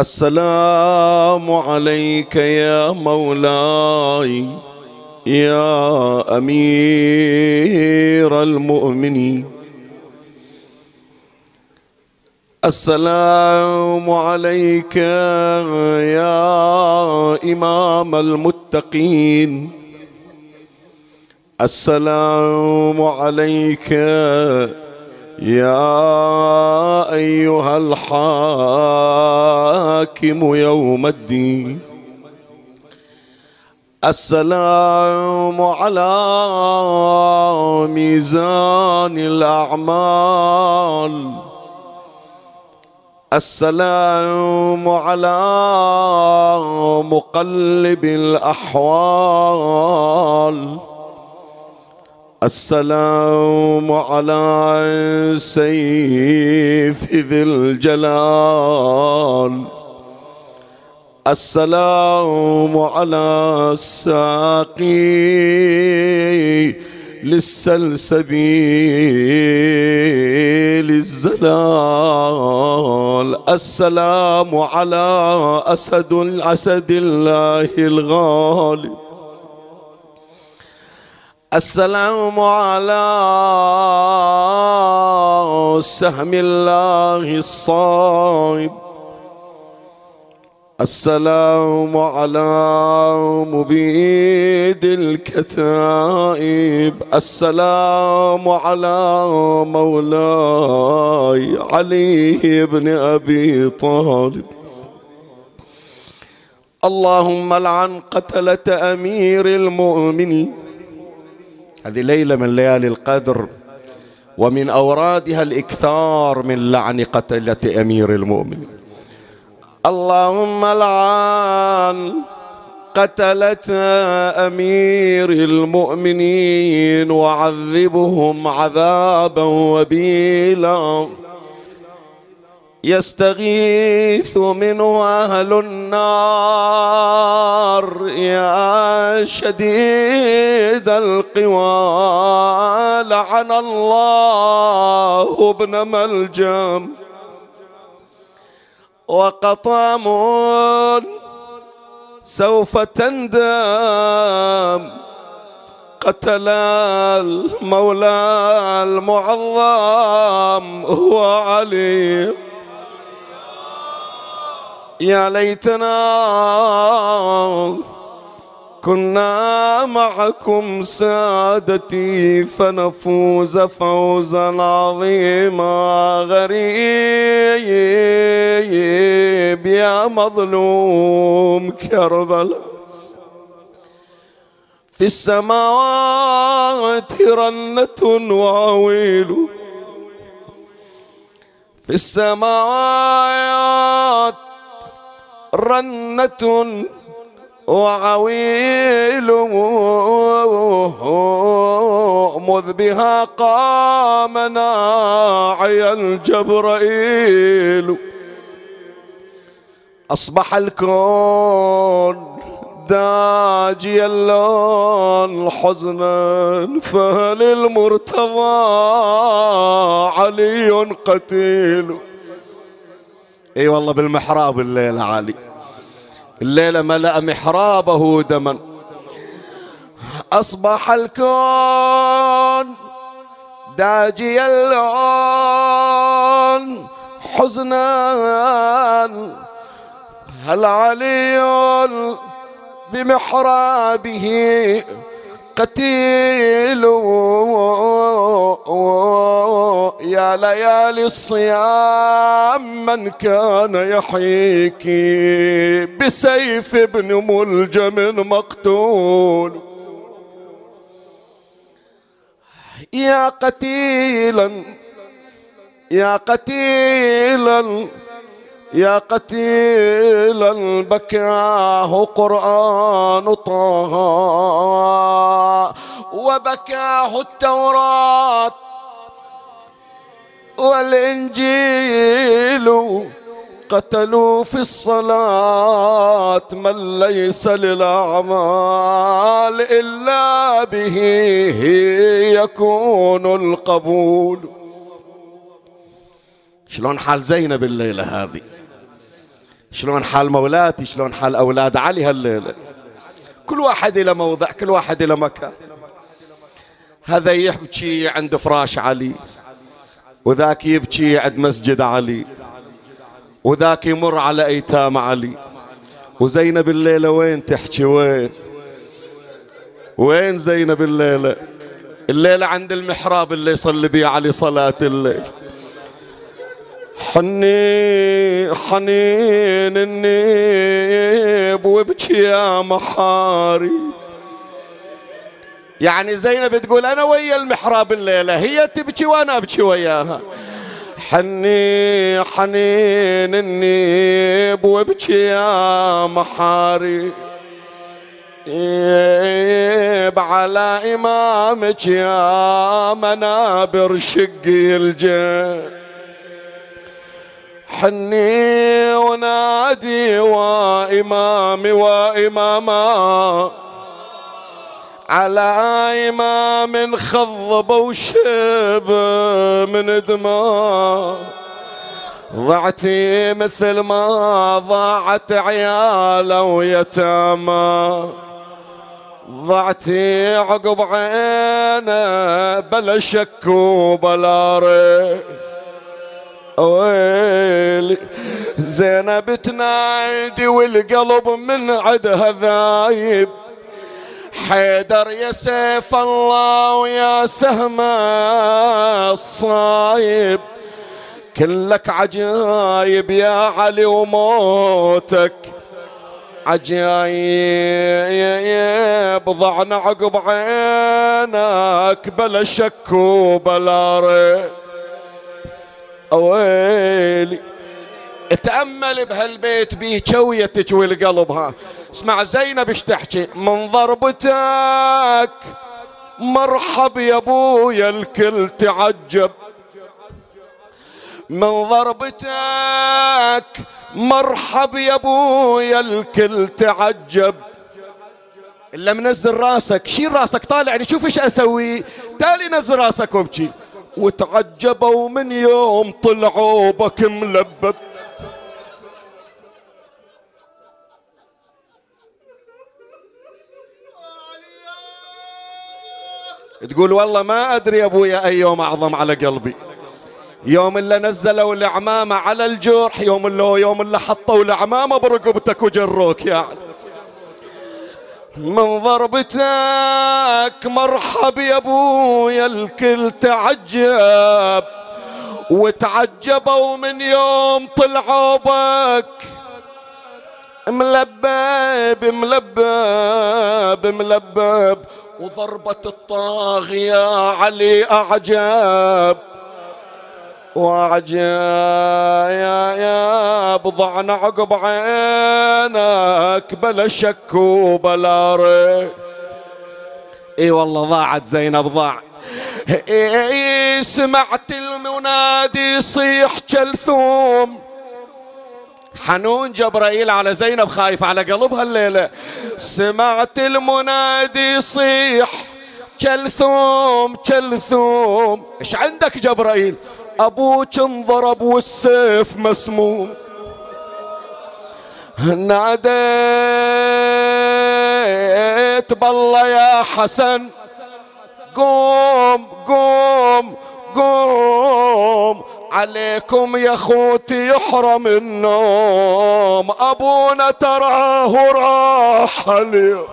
السلام عليك يا مولاي يا أمير المؤمنين. السلام عليك يا إمام المتقين. السلام عليك يا أيها الحاكم يوم الدين. السلام على ميزان الأعمال. السلام على مقلب الأحوال. السلام على سيف ذي الجلال. السلام على الساقي للسلسبيل الزلال. السلام على أسد الأسد الله الغالب السلام على سهم الله الصائب. السلام على مبيد الكتائب. السلام على مولاي علي بن أبي طالب. اللهم لعن قتلة أمير المؤمنين. هذه ليلة من ليالي القدر ومن أورادها الإكثار من لعن قتلة أمير المؤمنين. اللهم لعن قتلة أمير المؤمنين وعذبهم عذابا وبيلا. يستغيث منه أهل النار يا شديد القوى. لعن الله ابن ملجم. وقطام سوف تندم. قتل المولى المعظم هو علي. يا ليتنا كنا معكم سادتي فنفوز فوزا عظيما. غريب يا مظلوم كربلاء. في السماوات رنة وعويل. في السماوات رنة وعويل مذ بها قام ناعي الجبرائيل أصبح الكون داجي اللون حزنا فهل المرتضى علي قتيل إي والله بالمحراب الليلة علي الليلة ملأ محرابه دما. أصبح الكون داجي اللون حزنا. هل علي بمحرابه؟ قتيل. يا ليالي الصيام من كان يحييك بسيف ابن ملجم مقتول. يا قتيلا يا قتيلا يا قتيلا بكاه قرآن طه وبكاه التوراة والإنجيل قتلوا في الصلاة من ليس للأعمال إلا به يكون القبول. شلون حال زينب الليلة هذه؟ شلون حال مولاتي شلون حال أولاد علي هالليلة كل واحد إلى موضع كل واحد إلى مكان. هذا يبكي عند فراش علي وذاك يبكي عند مسجد علي وذاك يمر على أيتام علي. وزينب الليلة وين تحكي؟ وين؟ وين زينب الليلة؟ الليلة عند المحراب اللي يصلي بيه علي صلاة الليل. حني حنين النيب وابكي يا محاري. يعني زينب تقول أنا ويا المحراب الليلة هي تبكي وأنا أبكي وياها. حني حنين النيب وابكي يا محاري. على إمامك يا منابر شقي الجن حني ونادي وإمامي وإماما. على إمام خضب وشب من دماء. ضعتي مثل ما ضاعت عياله ويتامى. ضعتي عقب عينه بلا شك وبلا ريب. ويلي زينب تنادي والقلب من عدها ذايب حيدر يا سيف الله ويا سهم الصايب. كلك عجايب يا علي وموتك. عجايب ضعنا عقب عينك بلا شك وبلا ريب. ويلي تأمل بهالبيت بيه شويتك والقلب ها. اسمع زينب إيش تحكي؟ من ضربتك مرحب يا أبويا الكل تعجب. من ضربتك مرحب يا أبويا الكل تعجب. إلا منزل راسك. شيل راسك طالع يعني شوف إيش أسوي. تالي نزل راسك وابكي وتعجبوا من يوم طلعوا بك ملبب تقول والله ما أدري يا أبويا أي يوم أعظم على قلبي. يوم اللي نزلوا العمامة على الجرح يوم اللي يوم اللي حطوا العمامة برقبتك وجروك يعني. من ضربتك مرحب يا أبويا الكل تعجب. وتعجبوا من يوم طلعوا بك. ملبب ملبب ملبب. وضربة الطاغية علي أعجب. وعجا يا يا بضعنا عقب عينك بلا شك وبلا ري إي والله ضاعت زينب ضاع إي سمعت المنادي يصيح كلثوم حنون جبرائيل على زينب خايف على قلبها الليلة سمعت المنادي يصيح كلثوم كلثوم إيش عندك جبرائيل؟ أبوك انضرب والسيف مسموم. ناديت بالله يا حسن. قوم قوم قوم عليكم يا خوتي يحرم النوم. ابونا تراه راح اليوم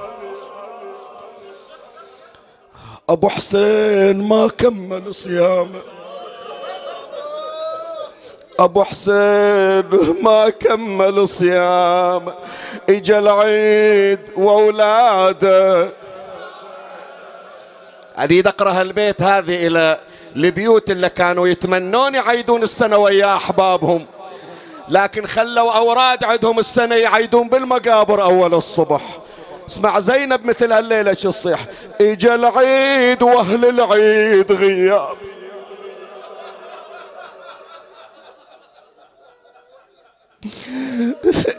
ابو حسين ما كمل صيامه أبو حسين ما كمل صيام إجا العيد وأولاده. أريد أقرأ هالبيت هذه إلى البيوت اللي كانوا يتمنون يعيدون السنة ويا أحبابهم. لكن خلوا أوراد عندهم السنة يعيدون بالمقابر أول الصبح. اسمع زينب مثل هالليلة شو الصيح إجا العيد وأهل العيد غياب.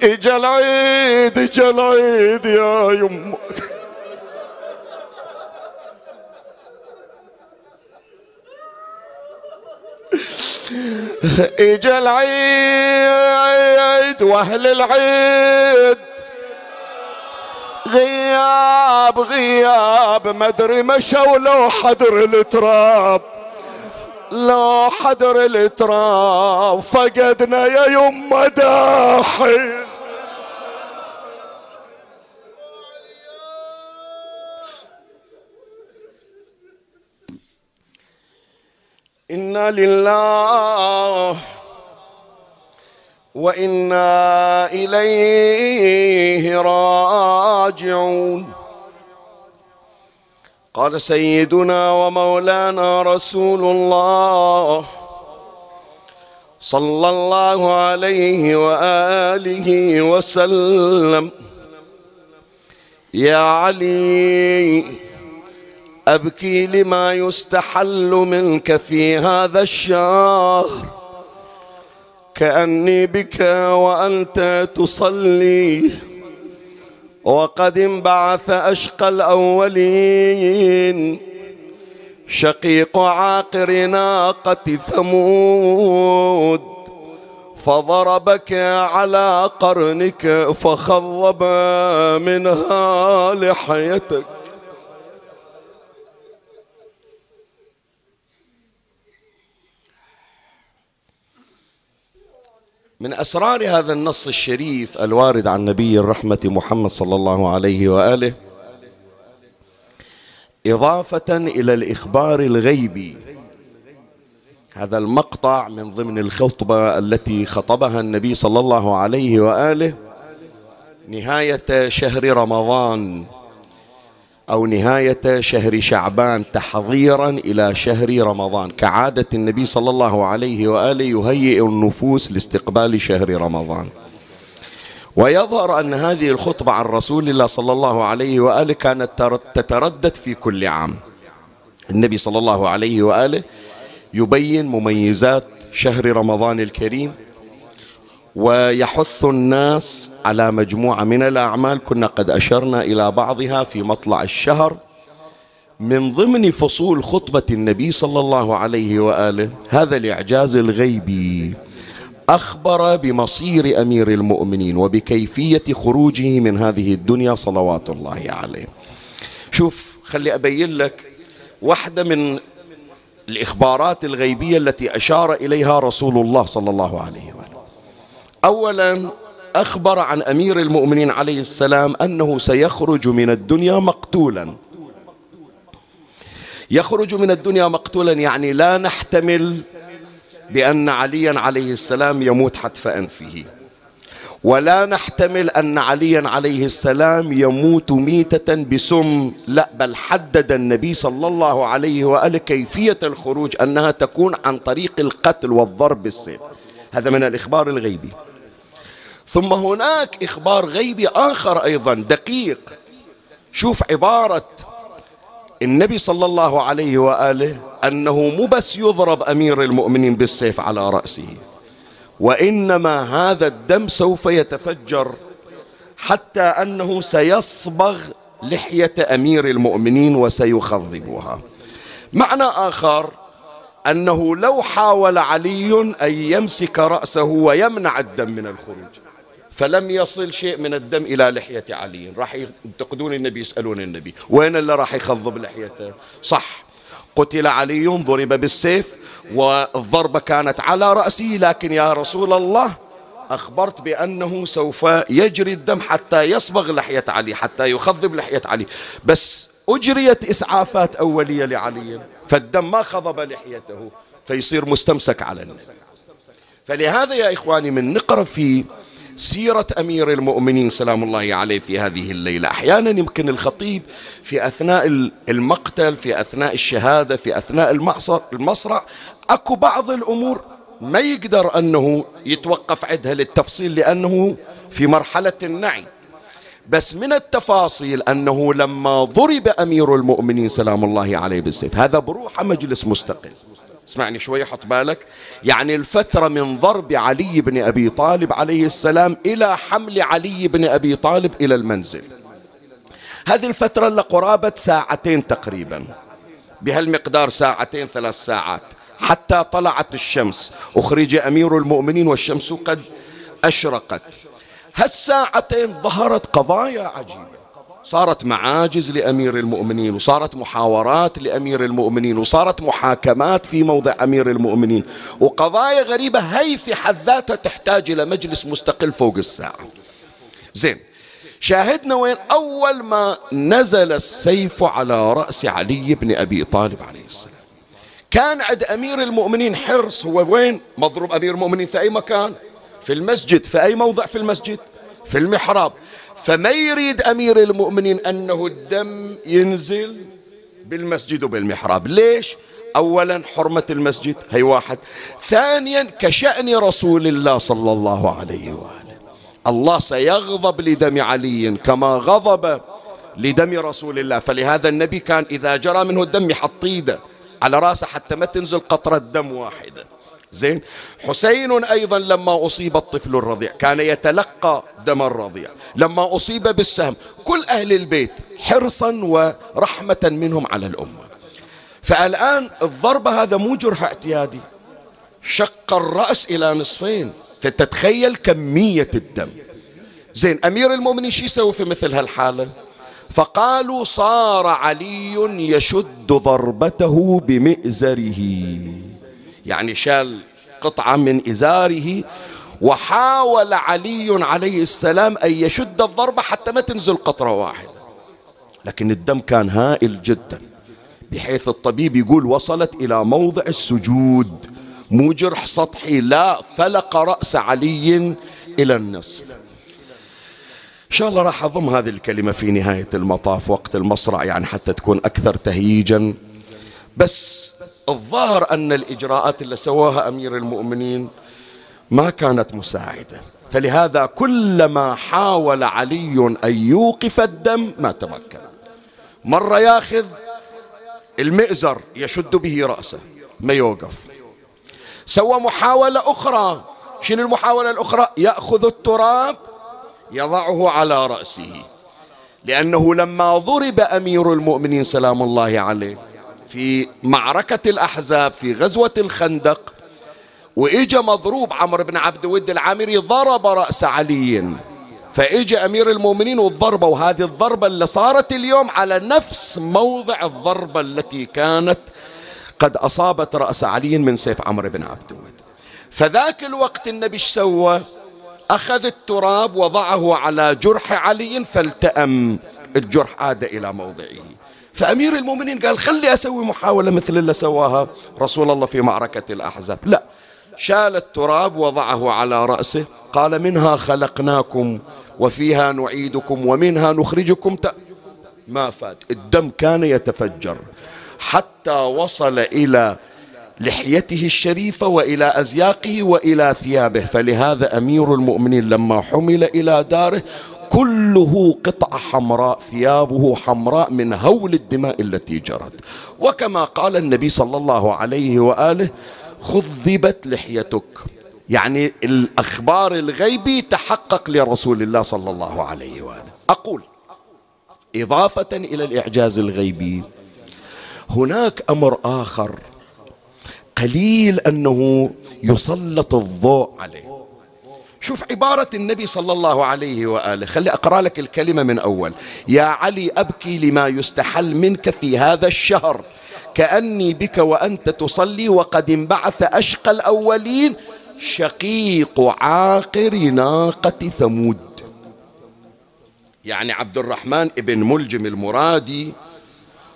اجا العيد اجا العيد يا يمك. اجا العيد وأهل العيد. غياب غياب ما أدري مشوا لو حدر التراب. لا حدر التراب فقدنا يا يما داحي إنا لله وإنا إليه راجعون. قال سيدنا ومولانا رسول الله صلى الله عليه وآله وسلم. يا علي أبكي لما يستحل منك في هذا الشهر. كأني بك وأنت تصلي. وقد انبعث أشقى الأولين. شقيق عاقر ناقة ثمود. فضربك على قرنك فخضب منها لحيتك. من أسرار هذا النص الشريف الوارد عن نبي الرحمة محمد صلى الله عليه وآله إضافة إلى الإخبار الغيبي هذا المقطع من ضمن الخطبة التي خطبها النبي صلى الله عليه وآله نهاية شهر رمضان. أو نهاية شهر شعبان تحضيرا إلى شهر رمضان. كعادة النبي صلى الله عليه وآله يهيئ النفوس لاستقبال شهر رمضان. ويظهر أن هذه الخطبة عن رسول الله صلى الله عليه وآله كانت تتردد في كل عام. النبي صلى الله عليه وآله يبين مميزات شهر رمضان الكريم ويحث الناس على مجموعة من الأعمال. كنا قد أشرنا إلى بعضها في مطلع الشهر. من ضمن فصول خطبة النبي صلى الله عليه وآله هذا الإعجاز الغيبي. أخبر بمصير أمير المؤمنين وبكيفية خروجه من هذه الدنيا صلوات الله عليه. شوف خلي أبين لك واحدة من الإخبارات الغيبية التي أشار إليها رسول الله صلى الله عليه وسلم اولا أخبر عن أمير المؤمنين عليه السلام أنه سيخرج من الدنيا مقتولا. يخرج من الدنيا مقتولا يعني لا نحتمل بأن عليا عليه السلام يموت حتف انفه ولا نحتمل أن عليا عليه السلام يموت ميتة بسم لا بل حدد النبي صلى الله عليه وآله كيفية الخروج أنها تكون عن طريق القتل والضرب بالسيف. هذا من الإخبار الغيبي. ثم هناك إخبار غيبي آخر أيضا دقيق. شوف عبارة النبي صلى الله عليه وآله أنه مو بس يضرب أمير المؤمنين بالسيف على رأسه. وإنما هذا الدم سوف يتفجر حتى أنه سيصبغ لحية أمير المؤمنين وسيخضبها. معنى آخر أنه لو حاول علي أن يمسك رأسه ويمنع الدم من الخروج. فلم يصل شيء من الدم إلى لحية علي. راح ينتقدون النبي يسألون النبي وين اللي راح يخضب لحيته؟ صح. قتل علي ضرب بالسيف والضربة كانت على رأسه لكن يا رسول الله أخبرت بأنه سوف يجري الدم حتى يصبغ لحية علي حتى يخضب لحية علي. بس أجريت إسعافات أولية لعلي فالدم ما خضب لحيته فيصير مستمسك على النبي. فلهذا يا إخواني من نقرأ في سيرة أمير المؤمنين سلام الله عليه في هذه الليلة. أحيانا يمكن الخطيب في أثناء المقتل في أثناء الشهادة في أثناء المصرع أكو بعض الأمور ما يقدر أنه يتوقف عندها للتفصيل لأنه في مرحلة النعي. بس من التفاصيل أنه لما ضرب أمير المؤمنين سلام الله عليه بالسيف هذا بروحه مجلس مستقل. اسمعني شوي حط بالك. يعني الفترة من ضرب علي بن أبي طالب عليه السلام إلى حمل علي بن أبي طالب إلى المنزل. هذه الفترة لقرابة ساعتين تقريبا. بهالمقدار ساعتين ثلاث ساعات. حتى طلعت الشمس. أخرج أمير المؤمنين والشمس قد أشرقت. هالساعتين ظهرت قضايا عجيبة. صارت معاجز لأمير المؤمنين وصارت محاورات لأمير المؤمنين وصارت محاكمات في موضع أمير المؤمنين وقضايا غريبة هي في حد ذاتها تحتاج إلى مجلس مستقل فوق الساعة. زين شاهدنا وين أول ما نزل السيف على رأس علي بن أبي طالب عليه السلام. كان عند أمير المؤمنين حرص هو وين؟ مضروب أمير المؤمنين في أي مكان؟ في المسجد في أي موضع في المسجد؟ في المحراب. فما يريد أمير المؤمنين أنه الدم ينزل بالمسجد وبالمحراب؟ ليش؟ أولا حرمة المسجد هي واحد. ثانيا كشأن رسول الله صلى الله عليه وآله. الله سيغضب لدم علي كما غضب لدم رسول الله. فلهذا النبي كان إذا جرى منه الدم يحط إيده على رأسه حتى ما تنزل قطرة دم واحدة. زين. حسين أيضا لما أصيب الطفل الرضيع كان يتلقى دم الرضيع. لما أصيب بالسهم كل أهل البيت حرصا ورحمة منهم على الأمة. فالآن الضربة هذا مو جرح اعتيادي. شق الرأس إلى نصفين. فتتخيل كمية الدم. زين أمير المؤمنين شو يسوي في مثل هالحالة؟ فقالوا صار علي يشد ضربته بمئزره. يعني شال قطعة من إزاره وحاول علي عليه السلام أن يشد الضربة حتى ما تنزل قطرة واحدة. لكن الدم كان هائل جدا بحيث الطبيب يقول وصلت إلى موضع السجود مو جرح سطحي لا فلق رأس علي إلى النصف. إن شاء الله راح أضم هذه الكلمة في نهاية المطاف وقت المصرع يعني حتى تكون أكثر تهييجا. بس الظاهر أن الإجراءات اللي سواها أمير المؤمنين ما كانت مساعدة. فلهذا كلما حاول علي أن يوقف الدم ما تمكن. مرة ياخذ المئزر يشد به رأسه ما يوقف. سوى محاولة أخرى. شنو المحاولة الأخرى؟ يأخذ التراب يضعه على رأسه. لأنه لما ضرب أمير المؤمنين سلام الله عليه في معركة الأحزاب في غزوة الخندق وإجا مضروب عمرو بن عبد ود العامري ضرب رأس علي. فإجا أمير المؤمنين والضربة وهذه الضربة اللي صارت اليوم على نفس موضع الضربة التي كانت قد أصابت رأس علي من سيف عمرو بن عبد ود فذاك الوقت النبي سوى؟ أخذ التراب وضعه على جرح علي فالتأم. الجرح عاد إلى موضعه. فأمير المؤمنين قال خلي أسوي محاولة مثل اللي سواها رسول الله في معركة الأحزاب. لا شال التراب وضعه على رأسه قال منها خلقناكم وفيها نعيدكم ومنها نخرجكم. ت... ما فات. الدم كان يتفجر حتى وصل إلى لحيته الشريفة وإلى أزياقه وإلى ثيابه. فلهذا أمير المؤمنين لما حمل إلى داره كله قطعة حمراء ثيابه حمراء من هول الدماء التي جرت. وكما قال النبي صلى الله عليه وآله خذبت لحيتك. يعني الأخبار الغيبي تحقق لرسول الله صلى الله عليه وآله. أقول إضافة إلى الإعجاز الغيبي هناك أمر آخر قليل أنه يسلط الضوء عليه. شوف عبارة النبي صلى الله عليه وآله. خلي أقرأ لك الكلمة من أول. يا علي أبكي لما يستحل منك في هذا الشهر. كأني بك وأنت تصلي وقد انبعث أشقى الأولين. شقيق عاقر ناقة ثمود. يعني عبد الرحمن ابن ملجم المرادي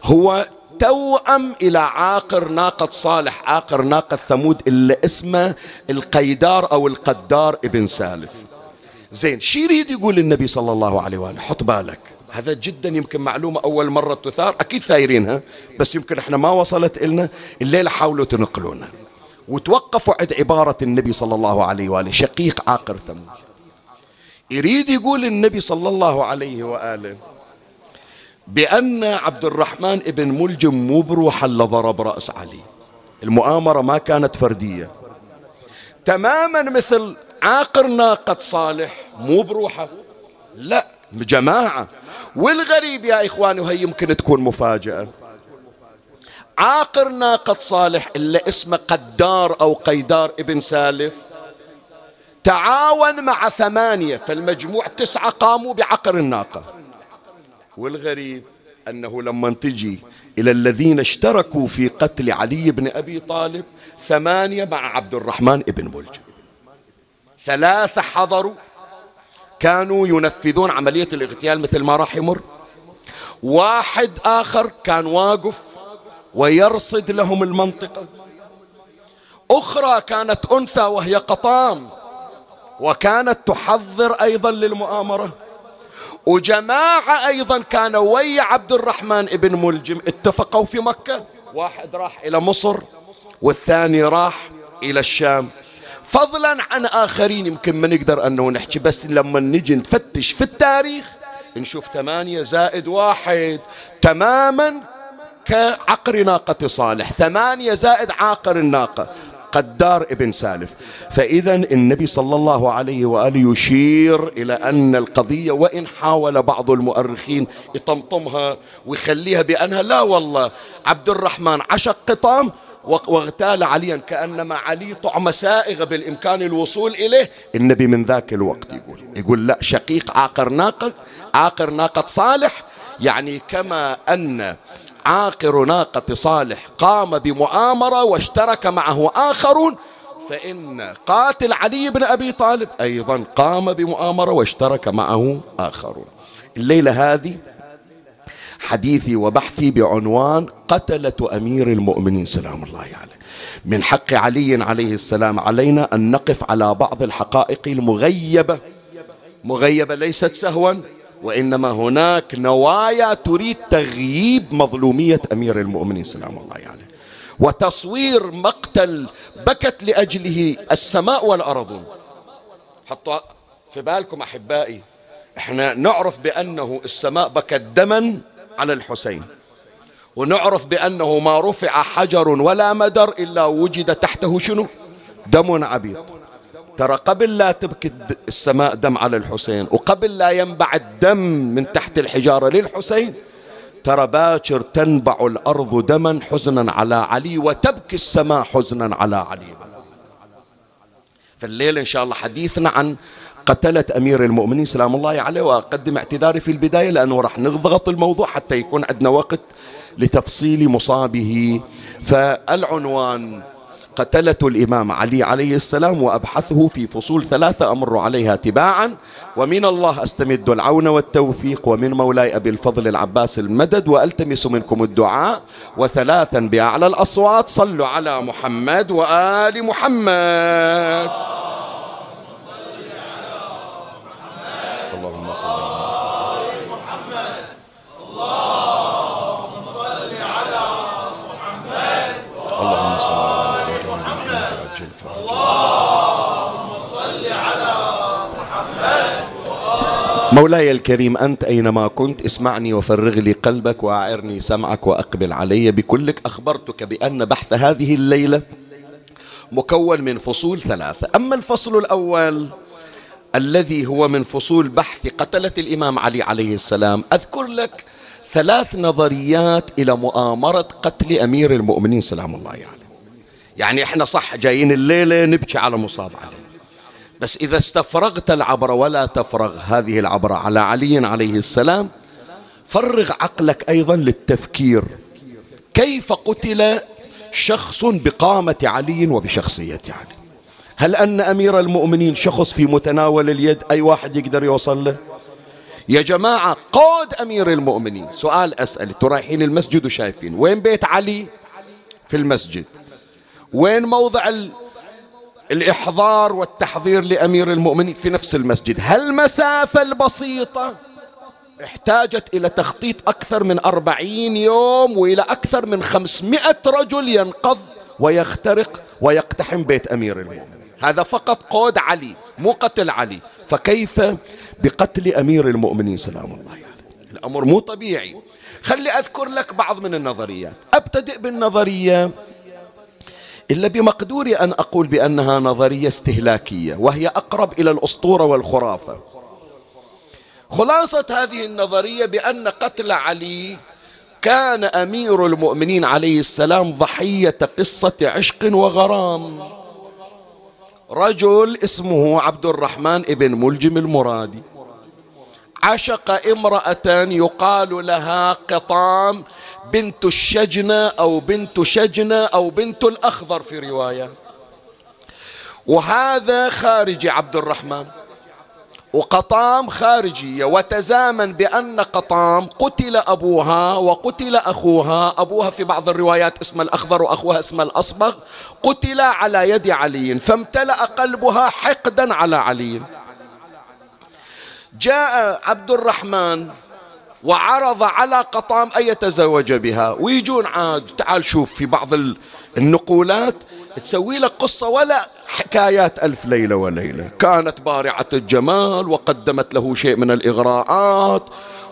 هو توأم إلى عاقر ناقة صالح عاقر ناقة ثمود اللي اسمه القيدار أو القدار ابن سالف. زين شي يريد يقول النبي صلى الله عليه وآله؟ حط بالك. هذا جدا يمكن معلومة أول مرة تثار. أكيد ثايرينها بس يمكن إحنا ما وصلت إلنا. الليلة حاولوا تنقلونها وتوقفوا عند عبارة النبي صلى الله عليه وآله شقيق عاقر ثمود. يريد يقول النبي صلى الله عليه وآله بأن عبد الرحمن ابن ملجم مو بروح اللي ضرب رأس علي. المؤامرة ما كانت فردية. تماما مثل عاقر ناقة صالح مو بروحه. لا جماعة. والغريب يا إخواني وهي يمكن تكون مفاجأة. عاقر ناقة صالح اللي اسمه قدار أو قيدار ابن سالف تعاون مع ثمانية فالمجموع تسعة قاموا بعقر الناقة. والغريب أنه لما تجي إلى الذين اشتركوا في قتل علي بن أبي طالب ثمانية مع عبد الرحمن بن ملجم ثلاثة حضروا كانوا ينفذون عملية الاغتيال مثل ما راح يمر. واحد آخر كان واقف ويرصد لهم المنطقة. أخرى كانت أنثى وهي قطام وكانت تحضر أيضا للمؤامرة. وجماعة أيضا كانوا ويا عبد الرحمن ابن ملجم. اتفقوا في مكة؟ واحد راح إلى مصر والثاني راح إلى الشام. فضلا عن آخرين يمكن ما نقدر أنه نحكي بس لما نجي نفتش في التاريخ نشوف ثمانية زائد واحد. تماما كعقر ناقة صالح ثمانية زائد عاقر الناقة. قدار ابن سالف. فإذا النبي صلى الله عليه وآله يشير إلى أن القضية وإن حاول بعض المؤرخين يطمطمها ويخليها بأنها لا والله عبد الرحمن عشق قطام واغتال عليا كأنما علي طعم سائغة بالإمكان الوصول إليه. النبي من ذاك الوقت يقول يقول لا شقيق عاقر ناقة عاقر ناقة صالح. يعني كما أن عاقر ناقة صالح قام بمؤامرة واشترك معه آخرون فإن قاتل علي بن أبي طالب أيضا قام بمؤامرة واشترك معه آخرون. الليلة هذه حديثي وبحثي بعنوان قتلة أمير المؤمنين سلام الله عليه. يعني من حق علي عليه السلام علينا أن نقف على بعض الحقائق المغيبة. مغيبة ليست سهوا. وإنما هناك نوايا تريد تغييب مظلومية أمير المؤمنين سلام الله عليه. يعني وتصوير مقتل بكت لأجله السماء والأرض حطوا في بالكم أحبائي إحنا نعرف بأنه السماء بكت دما على الحسين. ونعرف بأنه ما رفع حجر ولا مدر إلا وجد تحته شنو؟ دم عبيط ترى قبل لا تبكي السماء دم على الحسين وقبل لا ينبع الدم من تحت الحجارة للحسين ترى باكر تنبع الأرض دما حزنا على علي وتبكي السماء حزنا على علي. فالليلة إن شاء الله حديثنا عن قتلت أمير المؤمنين سلام الله عليه وأقدم اعتذاري في البداية لأنه راح نضغط الموضوع حتى يكون عندنا وقت لتفصيل مصابه. فالعنوان قتلة الإمام علي عليه السلام وأبحثه في فصول ثلاثة أمر عليها تباعا. ومن الله أستمد العون والتوفيق ومن مولاي أبي الفضل العباس المدد وألتمس منكم الدعاء. وثلاثا بأعلى الأصوات صلوا على محمد وآل محمد. اللهم صل على محمد اللهم صل على محمد اللهم صل على محمد اللهم صل على محمد مولاي الكريم أنت أينما كنت اسمعني وفرغ لي قلبك وأعرني سمعك وأقبل علي بكلك أخبرتك بأن بحث هذه الليلة مكون من فصول ثلاثة أما الفصل الأول الذي هو من فصول بحث قتلة الإمام علي عليه السلام أذكر لك ثلاث نظريات إلى مؤامرة قتل أمير المؤمنين سلام الله عليه يعني. يعني إحنا صح جايين الليلة نبكي على مصاب علي بس إذا استفرغت العبرة ولا تفرغ هذه العبرة على علي عليه السلام فرغ عقلك أيضا للتفكير. كيف قتل شخص بقامة علي وبشخصية علي؟ هل أن أمير المؤمنين شخص في متناول اليد أي واحد يقدر يوصل له؟ يا جماعة قود أمير المؤمنين. سؤال أسأل ترايحين المسجد وشايفين وين بيت علي؟ في المسجد. وين موضع الإحضار والتحضير لأمير المؤمنين في نفس المسجد. هل المسافة البسيطة احتاجت إلى تخطيط أكثر من أربعين يوم وإلى أكثر من خمسمائة رجل ينقض ويخترق ويقتحم بيت أمير المؤمنين؟ هذا فقط قود علي مو قتل علي. فكيف بقتل أمير المؤمنين؟ سلام الله عليه. يعني. الأمر مو طبيعي. خلي أذكر لك بعض من النظريات. أبتدئ بالنظرية إلا بمقدوري أن أقول بأنها نظرية استهلاكية وهي أقرب إلى الأسطورة والخرافة. خلاصة هذه النظرية بأن قتل علي كان أمير المؤمنين عليه السلام ضحية قصة عشق وغرام. رجل اسمه عبد الرحمن ابن ملجم المرادي. عشق امرأة يقال لها قطام بنت الشجنة أو بنت شجنة أو بنت الأخضر في رواية. وهذا خارجي عبد الرحمن. وقطام خارجية. وتزامن بأن قطام قتل أبوها وقتل أخوها. أبوها في بعض الروايات اسم الأخضر وأخوها اسم الأصبغ. قتل على يد علي. فامتلأ قلبها حقدا على علي. جاء عبد الرحمن وعرض على قطام أن يتزوج بها. ويجون عاد تعال شوف في بعض النقولات تسوي لك قصة ولا حكايات ألف ليلة وليلة. كانت بارعة الجمال وقدمت له شيء من الإغراءات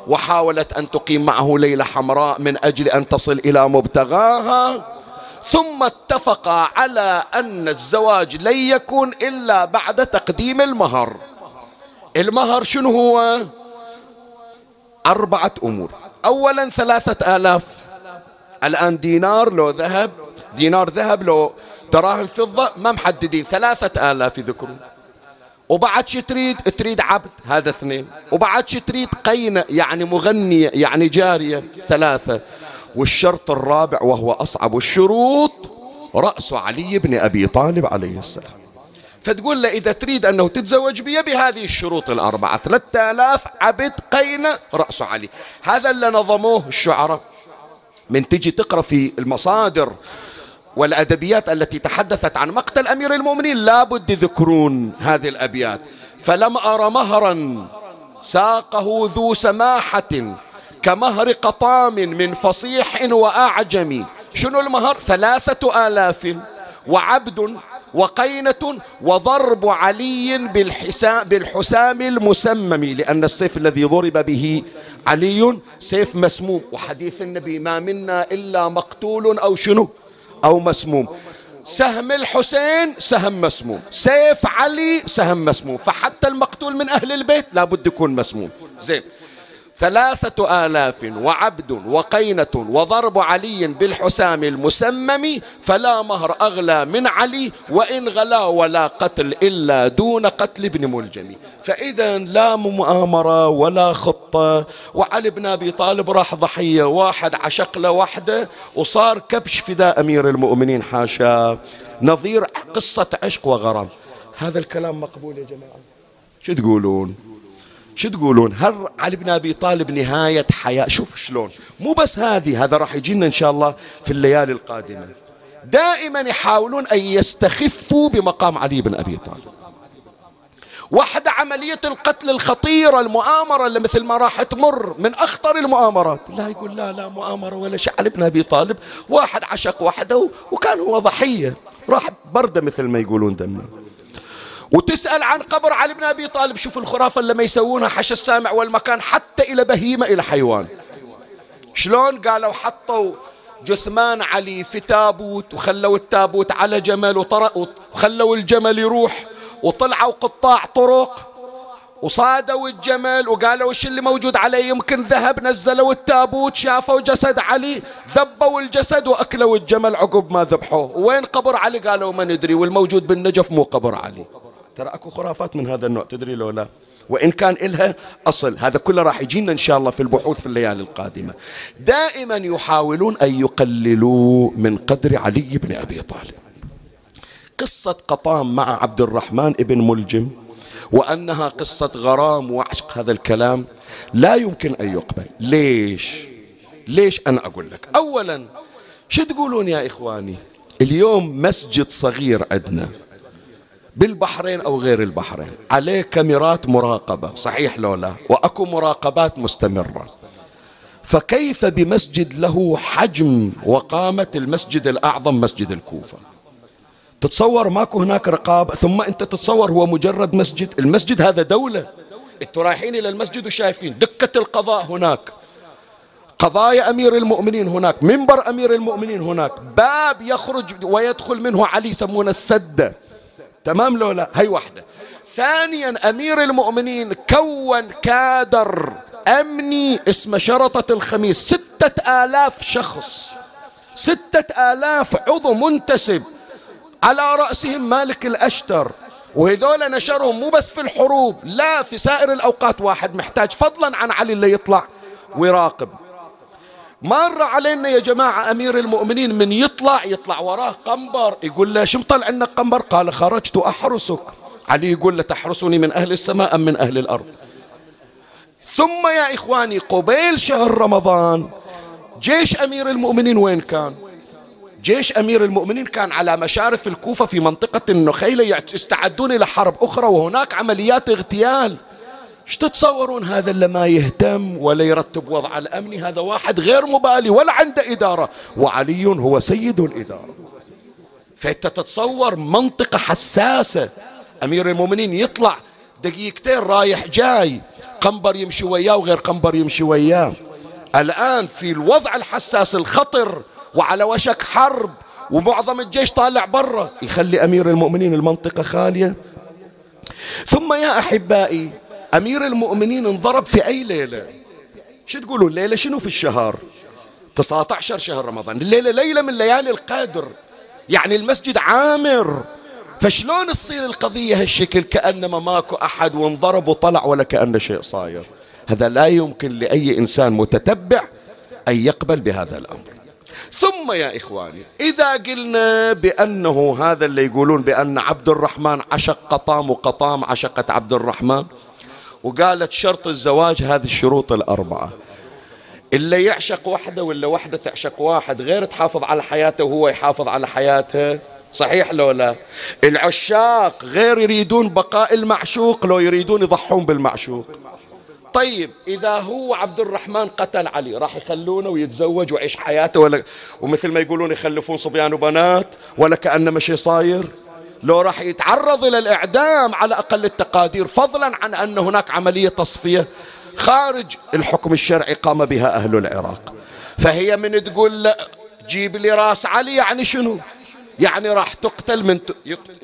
وحاولت أن تقيم معه ليلة حمراء من أجل أن تصل إلى مبتغاها. ثم اتفقا على أن الزواج لن يكون إلا بعد تقديم المهر. المهر شنو هو؟ أربعة أمور. أولا ثلاثة آلاف. الآن دينار لو ذهب دينار ذهب لو دراهم فضة ما محددين. ثلاثة آلاف يذكرون. وبعد شي تريد تريد عبد هذا اثنين. وبعد شي تريد قينة يعني مغنية يعني جارية ثلاثة. والشرط الرابع وهو أصعب الشروط رأس علي بن أبي طالب عليه السلام. فتقول له إذا تريد أنه تتزوج بي بهذه الشروط الأربعة. ثلاثة آلاف عبد قينة رأس علي. هذا اللي نظموه الشعراء. من تجي تقرأ في المصادر والأدبيات التي تحدثت عن مقتل أمير المؤمنين لابد يذكرون هذه الأبيات. فلم أر مهرا ساقه ذو سماحة كمهر قطام من فصيح وأعجمي. شنو المهر؟ ثلاثة آلاف وعبد وقينة وضرب علي بالحسام, بالحسام المسمم لأن السيف الذي ضرب به علي سيف مسموم. وحديث النبي ما منا إلا مقتول أو شنو؟ أو مسموم. سهم الحسين سهم مسموم سيف علي سهم مسموم. فحتى المقتول من أهل البيت لابد يكون مسموم. زين. ثلاثة آلاف وعبد وقينة وضرب علي بالحسام المسمم فلا مهر أغلى من علي وإن غلا ولا قتل إلا دون قتل ابن ملجم. فإذا لا مؤامرة ولا خطة وعلي بن أبي طالب راح ضحية واحد عشق له وحده وصار كبش فداء أمير المؤمنين حاشا. نظير قصة عشق وغرام. هذا الكلام مقبول يا جماعة. شو تقولون؟ شو تقولون؟ هل علي بن أبي طالب نهاية حياة؟ شوف شلون. مو بس هذه هذا راح يجينا إن شاء الله في الليالي القادمة. دائما يحاولون أن يستخفوا بمقام علي بن أبي طالب. واحدة عملية القتل الخطيرة المؤامرة اللي مثل ما راح تمر من أخطر المؤامرات. لا يقول لا لا مؤامرة ولا شيء. علي بن أبي طالب واحد عشق وحده وكان هو ضحية. راح بردة مثل ما يقولون دمه. وتسأل عن قبر علي بن أبي طالب. شوف الخرافة لما يسوونها حش السامع والمكان حتى إلى بهيمة إلى حيوان. شلون قالوا حطوا جثمان علي في تابوت وخلوا التابوت على جمل وخلوا الجمل يروح وطلعوا قطاع طرق وصادوا الجمل وقالوا وش اللي موجود عليه؟ يمكن ذهب نزلوا التابوت شافوا جسد علي ذبوا الجسد وأكلوا الجمل عقب ما ذبحوه. وين قبر علي؟ قالوا ما ندري والموجود بالنجف مو قبر علي. ترى اكو خرافات من هذا النوع تدري لو لا؟ وإن كان إلها أصل. هذا كله راح يجينا إن شاء الله في البحوث في الليالي القادمة. دائما يحاولون أن يقللوا من قدر علي بن أبي طالب. قصة قطام مع عبد الرحمن ابن ملجم وأنها قصة غرام وعشق هذا الكلام لا يمكن أن يقبل. ليش؟ ليش أنا أقول لك؟ أولا شو تقولون يا إخواني؟ اليوم مسجد صغير عندنا. بالبحرين أو غير البحرين. عليه كاميرات مراقبة. صحيح لو لا؟ وأكو مراقبات مستمرة. فكيف بمسجد له حجم وقامة المسجد الأعظم مسجد الكوفة؟ تتصور ماكو هناك رقابة ثم أنت تتصور هو مجرد مسجد. المسجد هذا دولة. أنتوا رايحين إلى المسجد وشايفين دكة القضاء هناك. قضايا أمير المؤمنين هناك منبر أمير المؤمنين هناك. باب يخرج ويدخل منه علي يسمونه السدة. تمام لو لا؟ هي واحدة. ثانيا أمير المؤمنين كون كادر أمني اسمه شرطة الخميس. ستة آلاف شخص. ستة آلاف عضو منتسب. على رأسهم مالك الأشتر. وهذول نشرهم مو بس في الحروب لا في سائر الأوقات. واحد محتاج فضلا عن علي اللي يطلع ويراقب. مر علينا يا جماعة أمير المؤمنين من يطلع يطلع وراه قنبر يقول له شو مطلع عندك قنبر؟ قال خرجت أحرسك. علي يقول له تحرسني من أهل السماء أم من أهل الأرض؟ ثم يا إخواني قبيل شهر رمضان جيش أمير المؤمنين وين كان؟ جيش أمير المؤمنين كان على مشارف الكوفة في منطقة النخيلة يستعدون إلى حرب أخرى وهناك عمليات اغتيال. إيش تتصورون هذا اللي ما يهتم ولا يرتب وضع الأمني هذا واحد غير مبالي ولا عنده إدارة. وعلي هو سيد الإدارة. فأنت تتصور منطقة حساسة. أمير المؤمنين يطلع دقيقتين رايح جاي قنبر يمشي وياه وغير قنبر يمشي وياه. الآن في الوضع الحساس الخطر وعلى وشك حرب ومعظم الجيش طالع برا. يخلي أمير المؤمنين المنطقة خالية. ثم يا أحبائي أمير المؤمنين انضرب في أي ليلة؟ شو تقولوا الليلة شنو في الشهر؟ 19 شهر رمضان الليلة ليلة من ليالي القدر يعني المسجد عامر. فشلون تصير القضية هالشكل كأنما ماكو أحد وانضرب وطلع ولا كأن شيء صاير؟ هذا لا يمكن لأي إنسان متتبع أن يقبل بهذا الأمر. ثم يا إخواني إذا قلنا بأنه هذا اللي يقولون بأن عبد الرحمن عشق قطام وقطام عشقت عبد الرحمن وقالت شرط الزواج هذه الشروط الأربعة. اللي يعشق وحده ولا وحدة تعشق واحد غير تحافظ على حياته وهو يحافظ على حياتها صحيح لو لا؟ العشاق غير يريدون بقاء المعشوق لو يريدون يضحون بالمعشوق. طيب إذا هو عبد الرحمن قتل علي راح يخلونه ويتزوج ويعيش حياته ولا ومثل ما يقولون يخلفون صبيان وبنات ولا كأنما شيء صاير؟ لو راح يتعرض إلى الإعدام على أقل التقادير فضلا عن أن هناك عملية تصفية خارج الحكم الشرعي قام بها أهل العراق. فهي من تقول لا جيب لي راس علي يعني شنو؟ يعني راح تقتل من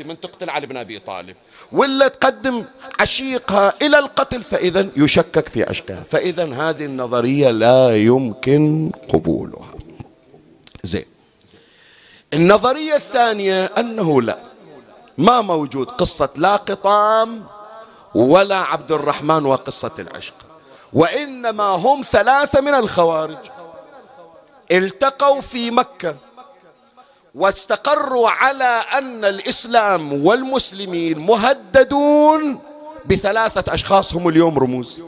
من تقتل علي بن أبي طالب. ولا تقدم عشيقها إلى القتل فاذا يشكك في عشقها. فاذا هذه النظرية لا يمكن قبولها. زين. النظرية الثانية أنه لا. ما موجود. قصة لا قطام ولا عبد الرحمن وقصة العشق. وإنما هم ثلاثة من الخوارج. التقوا في مكة واستقروا على أن الإسلام والمسلمين مهددون بثلاثة أشخاص هم اليوم رموز.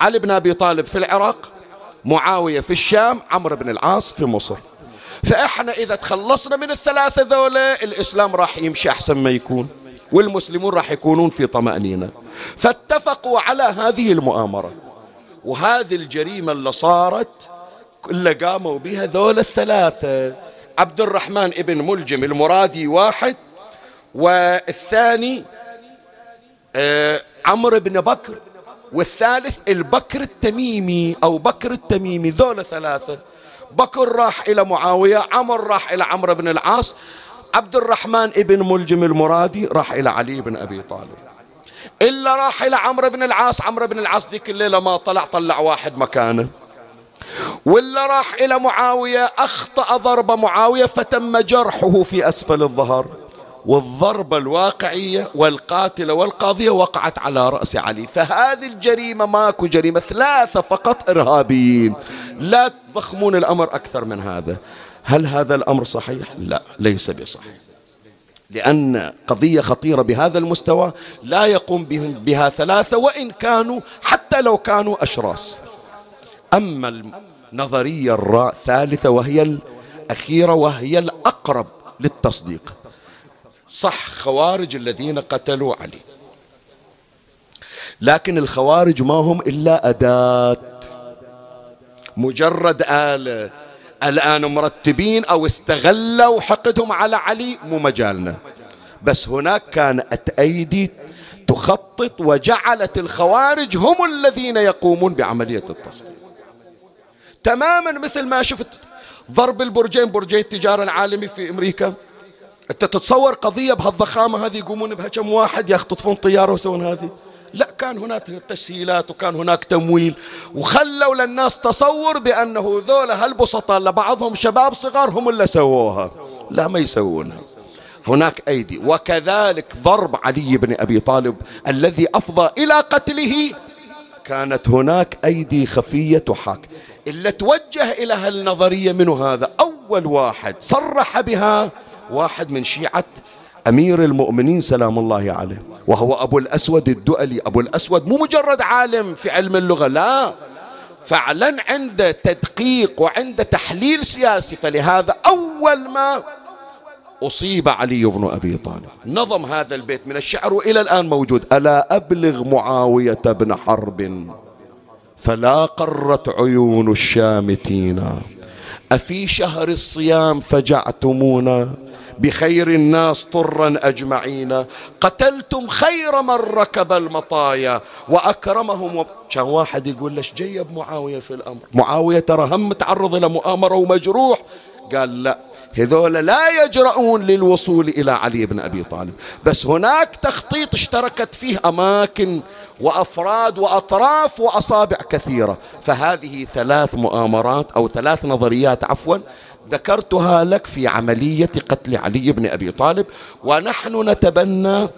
علي بن أبي طالب في العراق معاوية في الشام عمرو بن العاص في مصر. فإحنا إذا تخلصنا من الثلاثة ذولا الإسلام راح يمشي أحسن ما يكون. والمسلمون راح يكونون في طمأنينة. فاتفقوا على هذه المؤامرة. وهذه الجريمة اللي صارت اللي قاموا بها ذول الثلاثة. عبد الرحمن ابن ملجم المرادي واحد والثاني آه عمرو بن بكر والثالث البكر التميمي أو بكر التميمي ذول ثلاثة بكر راح إلى معاوية عمر راح إلى عمرو بن العاص عبد الرحمن ابن ملجم المرادي راح إلى علي بن أبي طالب. إلا راح إلى عمرو بن العاص عمرو بن العاص ذيك الليلة ما طلع طلع واحد مكانه. ولا راح إلى معاوية أخطأ ضرب معاوية فتم جرحه في أسفل الظهر. والضربة الواقعية والقاتلة والقاضية وقعت على رأس علي. فهذه الجريمة ماكو جريمة ثلاثة فقط إرهابيين. لا تضخمون الأمر أكثر من هذا. هل هذا الأمر صحيح؟ لا ليس بصحيح. لأن قضية خطيرة بهذا المستوى لا يقوم بهم بها ثلاثة وإن كانوا حتى لو كانوا أشراس. أما النظرية الثالثة وهي الأخيرة وهي الأقرب للتصديق. صح خوارج الذين قتلوا علي. لكن الخوارج ما هم إلا أداة. مجرد آلة الآن مرتبين أو استغلوا حقدهم على علي مو مجالنا. بس هناك كانت أيدي تخطط وجعلت الخوارج هم الذين يقومون بعملية التصفية تماما مثل ما شفت ضرب البرجين برجي التجارة العالمي في أمريكا. أنت تتصور قضية بهالضخامة هذه يقومون بها كم واحد يختطفون طيارة ويسوون هذه؟ لا كان هناك تسهيلات وكان هناك تمويل. وخلوا للناس تصور بأنه ذولا هالبسطاء لبعضهم شباب صغار هم اللي سووها. لا ما يسوونها. هناك أيدي. وكذلك ضرب علي بن أبي طالب الذي أفضى إلى قتله. كانت هناك أيدي خفية تحاك. إلا توجه إلى هالنظرية منه هذا. أول واحد صرح بها واحد من شيعة أمير المؤمنين سلام الله عليه وهو أبو الأسود الدؤلي. أبو الأسود مو مجرد عالم في علم اللغة لا. فعلا عنده تدقيق وعنده تحليل سياسي. فلهذا أول ما أصيب علي بن أبي طالب نظم هذا البيت من الشعر وإلى الآن موجود. ألا أبلغ معاوية بن حرب؟ فلا قرت عيون الشامتين. أفي شهر الصيام فجعتمونا؟ بخير الناس طرا أجمعين. قتلتم خير من ركب المطايا وأكرمهم و... كان واحد يقول ليش جيب معاوية في الأمر؟ معاوية ترى هم متعرض إلى مؤامرة ومجروح. قال لا هذول لا يجرؤون للوصول إلى علي بن أبي طالب. بس هناك تخطيط اشتركت فيه أماكن وأفراد وأطراف وأصابع كثيرة. فهذه ثلاث مؤامرات أو ثلاث نظريات عفوا ذكرتها لك في عملية قتل علي بن أبي طالب. ونحن نتبنى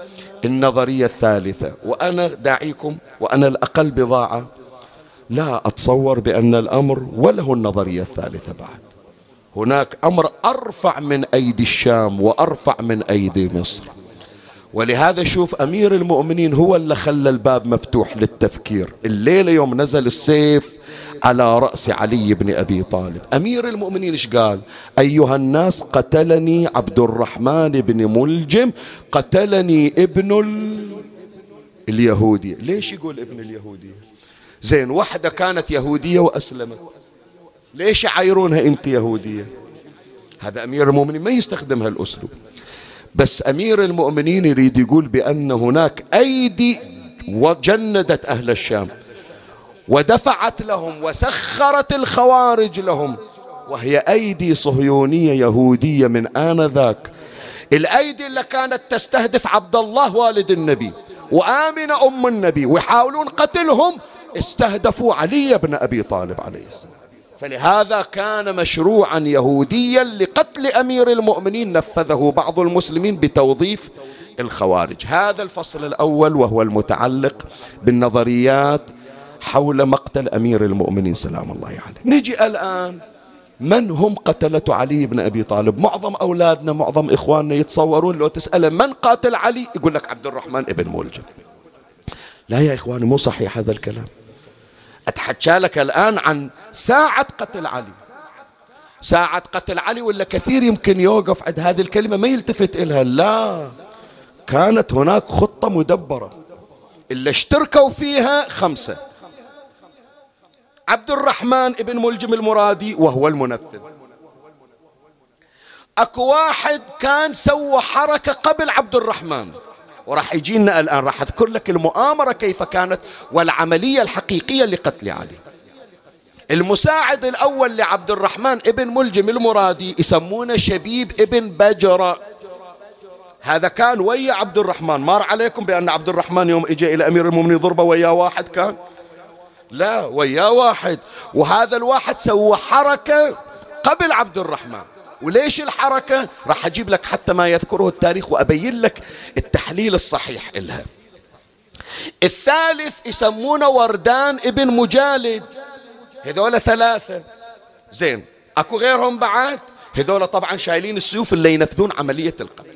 النظرية الثالثة. وأنا داعيكم وأنا الأقل بضاعة لا أتصور بأن الأمر وله النظرية الثالثة بعد. هناك أمر أرفع من أيدي الشام وأرفع من أيدي مصر. ولهذا شوف أمير المؤمنين هو اللي خلى الباب مفتوح للتفكير. الليلة يوم نزل السيف على رأس علي بن أبي طالب. أمير المؤمنين إيش قال؟ أيها الناس قتلني عبد الرحمن بن ملجم قتلني ابن ال... اليهودي. ليش يقول ابن اليهودي؟ زين وحدة كانت يهودية وأسلمت. ليش يعايرونها أنت يهودية؟ هذا أمير المؤمنين ما يستخدم هالأسلوب. بس أمير المؤمنين يريد يقول بأن هناك أيدي وجندت أهل الشام ودفعت لهم وسخرت الخوارج لهم وهي أيدي صهيونية يهودية من آنذاك. الأيدي اللي كانت تستهدف عبد الله والد النبي وآمنة أم النبي ويحاولون قتلهم استهدفوا علي بن أبي طالب عليه السلام. فلهذا كان مشروعا يهوديا لقتل أمير المؤمنين نفذه بعض المسلمين بتوظيف الخوارج. هذا الفصل الأول وهو المتعلق بالنظريات حول مقتل أمير المؤمنين سلام الله عليه. نجي الآن من هم قتلة علي بن أبي طالب؟ معظم أولادنا معظم إخواننا يتصورون لو تسأله من قاتل علي؟ يقول لك عبد الرحمن ابن ملجم لا يا إخواني مو صحيح هذا الكلام. أتحكى لك الآن عن ساعة قتل علي. ساعة قتل علي ولا كثير يمكن يوقف عند هذه الكلمة ما يلتفت إلها. لا كانت هناك خطة مدبرة. اللي اشتركوا فيها خمسة. عبد الرحمن ابن ملجم المرادي وهو المنفذ. أكو واحد كان سوى حركة قبل عبد الرحمن. وراح يجينا الآن. راح أذكر لك المؤامرة كيف كانت والعملية الحقيقية لقتل علي. المساعد الأول لعبد الرحمن ابن ملجم المرادي يسمونه شبيب ابن بجرة هذا كان ويا عبد الرحمن. مر عليكم بأن عبد الرحمن يوم اجى إلى أمير المؤمنين ضربة وياه واحد كان؟ لا وياه واحد. وهذا الواحد سوى حركة قبل عبد الرحمن. وليش الحركة؟ راح أجيب لك حتى ما يذكره التاريخ وأبين لك التحليل الصحيح إلها. الثالث يسمونه وردان ابن مجالد. هذول ثلاثة. زين أكو غيرهم بعد؟ هذول طبعا شايلين السيوف اللي ينفذون عملية القتل.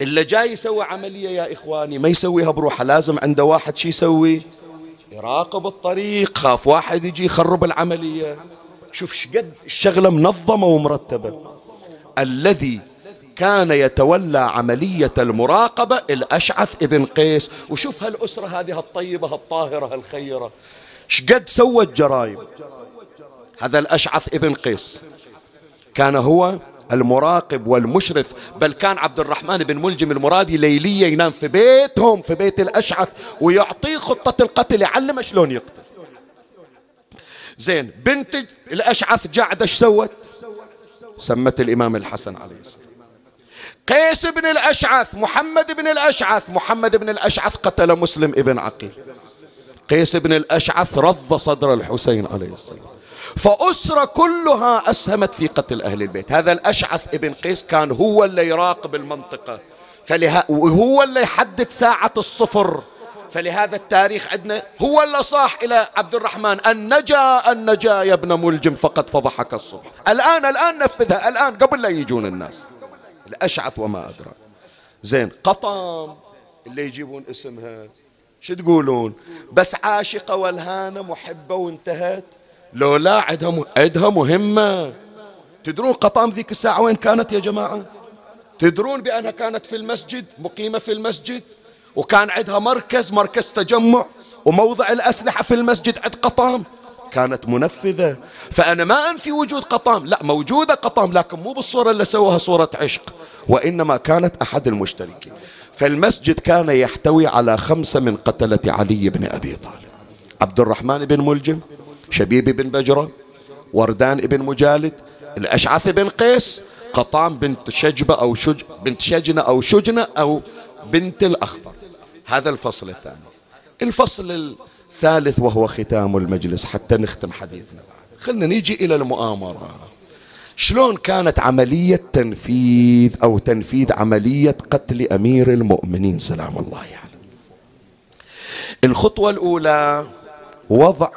اللي جاي يسوي عملية يا إخواني ما يسويها بروحه لازم عنده واحد شي يسوي؟ يراقب الطريق خاف واحد يجي يخرب العملية. شوف شقد الشغلة منظمة ومرتبة. الذي كان يتولى عملية المراقبة الأشعث ابن قيس. وشوف هالأسرة هذه الطيبة الطاهرة الخيرة شقد سوت جرائم. هذا الأشعث ابن قيس كان هو المراقب والمشرف. بل كان عبد الرحمن بن ملجم المرادي ليلية ينام في بيتهم في بيت الأشعث ويعطيه خطة القتل يعلمه شلون يقتل. زين بنت الأشعث جعدة إيش سوت؟ سمت الإمام الحسن عليه السلام. قيس بن الأشعث محمد بن الأشعث محمد بن الأشعث قتل مسلم ابن عقيل. قيس بن الأشعث رض صدر الحسين عليه السلام. فأسرة كلها أسهمت في قتل أهل البيت. هذا الأشعث ابن قيس كان هو اللي يراقب المنطقة. وهو اللي يحدد ساعة الصفر. فلهذا التاريخ عندنا هو اللي صاح إلى عبد الرحمن. أن نجا أن نجا يا ابن ملجم فقد فضحك الصبح. الآن الآن نفذها. الآن قبل لا يجون الناس. الأشعث وما أدراك. زين قطام اللي يجيبون اسمها. شو تقولون؟ بس عاشقة والهانة محبة وانتهت. لو لا عدها عدها مهمة. تدرون قطام ذيك الساعة وين كانت يا جماعة؟ تدرون بأنها كانت في المسجد مقيمة في المسجد؟ وكان عندها مركز مركز تجمع وموضع الأسلحة في المسجد عند قطام. كانت منفذة. فأنا ما أنفي وجود قطام. لا موجودة قطام لكن مو بالصورة اللي سووها صورة عشق وإنما كانت أحد المشتركين. فالمسجد كان يحتوي على خمسة من قتلة علي بن أبي طالب. عبد الرحمن بن ملجم شبيب بن بجرة وردان بن مجالد الأشعث بن قيس قطام بنت شجبة أو شج بنت شجنة أو شجنة أو بنت الأخضر. هذا الفصل الثاني. الفصل الثالث وهو ختام المجلس حتى نختم حديثنا. خلنا نيجي إلى المؤامرة. شلون كانت عملية تنفيذ أو تنفيذ عملية قتل أمير المؤمنين؟ سلام الله عليه. يعني. الخطوة الأولى وضع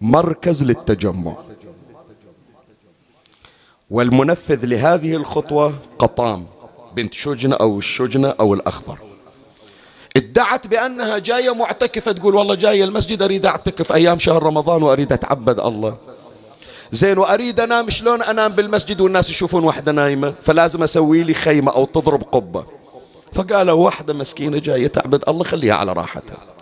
مركز للتجمع. والمنفذ لهذه الخطوة قطام. بنت شجنة أو الشجنة أو الأخضر. ادعت بأنها جاية معتكفة تقول والله جاية المسجد أريد أعتكف أيام شهر رمضان وأريد أتعبد الله. زين وأريد أنام شلون؟ أنام بالمسجد والناس يشوفون واحدة نايمة فلازم أسوي لي خيمة أو تضرب قبة. فقالوا واحدة مسكينة جاية تعبد الله خليها على راحتها.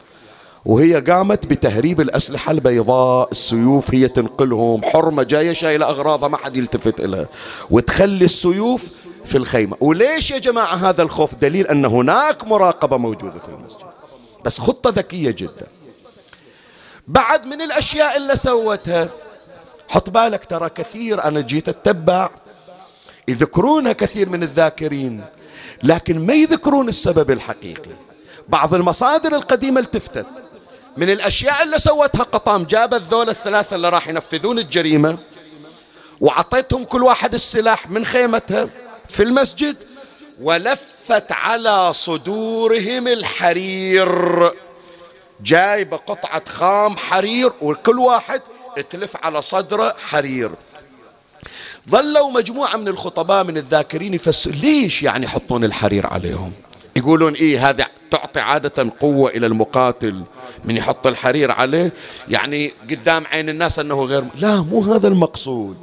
وهي قامت بتهريب الأسلحة البيضاء. السيوف هي تنقلهم. حرمة جاية شايلة أغراضها ما حد يلتفت إليها. وتخلي السيوف في الخيمة. وليش يا جماعة هذا الخوف؟ دليل أن هناك مراقبة موجودة في المسجد. بس خطة ذكية جدا. بعد من الأشياء اللي سوتها حط بالك ترى كثير أنا جيت أتبع. يذكرونها كثير من الذاكرين لكن ما يذكرون السبب الحقيقي. بعض المصادر القديمة التفتت. من الأشياء اللي سوتها قطام جابت ذول الثلاثة اللي راح ينفذون الجريمة وعطيتهم كل واحد السلاح من خيمتها في المسجد ولفت على صدورهم الحرير. جايبة قطعة خام حرير وكل واحد تلف على صدره حرير. ظلوا مجموعة من الخطباء من الذاكرين يفسر ليش يعني يحطون الحرير عليهم. يقولون إيه هذا تعطي عادة قوة إلى المقاتل من يحط الحرير عليه. يعني قدام عين الناس أنه غير لا مو هذا المقصود.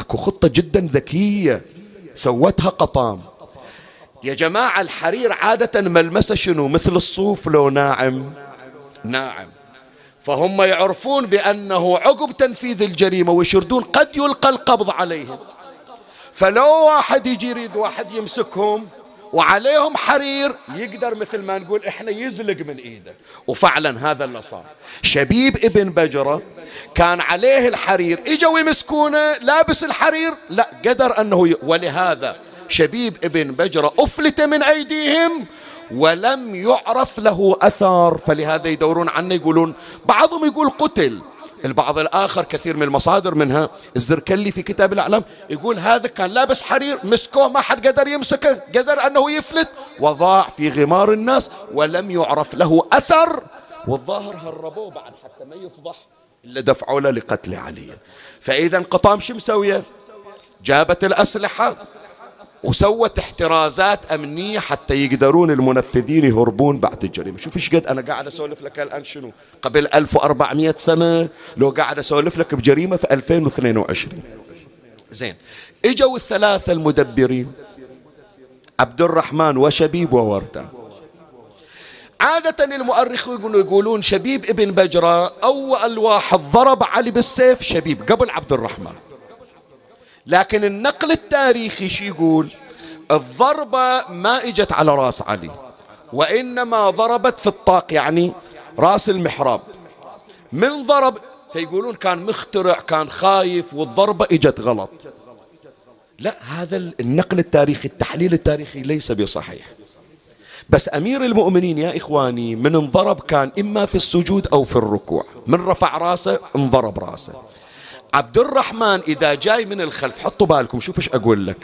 أكو خطة جدا ذكية سوتها قطام. يا جماعة الحرير عادة ملمسة شنو؟ مثل الصوف لو ناعم. ناعم. فهم يعرفون بأنه عقب تنفيذ الجريمة ويشردون قد يلقى القبض عليهم. فلو واحد يجي يريد واحد يمسكهم وعليهم حرير. يقدر مثل ما نقول إحنا يزلق من إيده. وفعلا هذا اللي صار. شبيب ابن بجرة كان عليه الحرير. إجوا يمسكونه لابس الحرير. لا قدر أنه ي... ولهذا شبيب ابن بجرة أفلت من أيديهم ولم يعرف له اثر فلهذا يدورون عنه يقولون بعضهم يقول قتل. البعض الآخر كثير من المصادر منها الزركلي في كتاب الأعلام يقول هذا كان لابس حرير مسكوه ما حد قدر يمسكه قدر أنه يفلت وضاع في غمار الناس ولم يعرف له أثر. والظاهر هربوه بعد حتى ما يفضح إلا دفعوا له لقتل علي. فإذا قطام شو مسوية جابت الأسلحة. وسوت احترازات أمنية حتى يقدرون المنفذين يهربون بعد الجريمة. شوف إيش قد أنا قاعد أسولف لك الآن شنو؟ قبل 1400 سنة لو قاعد أسولف لك بجريمة في 2022 زين. إجوا الثلاثة المدبرين. عبد الرحمن وشبيب ووردة. عادة المؤرخون يقولون شبيب ابن بجرة أول واحد ضرب علي بالسيف شبيب قبل عبد الرحمن. لكن النقل التاريخي شي يقول؟ الضربة ما إجت على رأس علي وإنما ضربت في الطاق يعني رأس المحراب. من ضرب؟ فيقولون كان مخترع كان خايف والضربة إجت غلط. لا هذا النقل التاريخي التحليل التاريخي ليس بصحيح. بس أمير المؤمنين يا إخواني من انضرب كان إما في السجود أو في الركوع. من رفع رأسه انضرب رأسه. عبد الرحمن إذا جاي من الخلف حطوا بالكم شوف إيش أقول لك.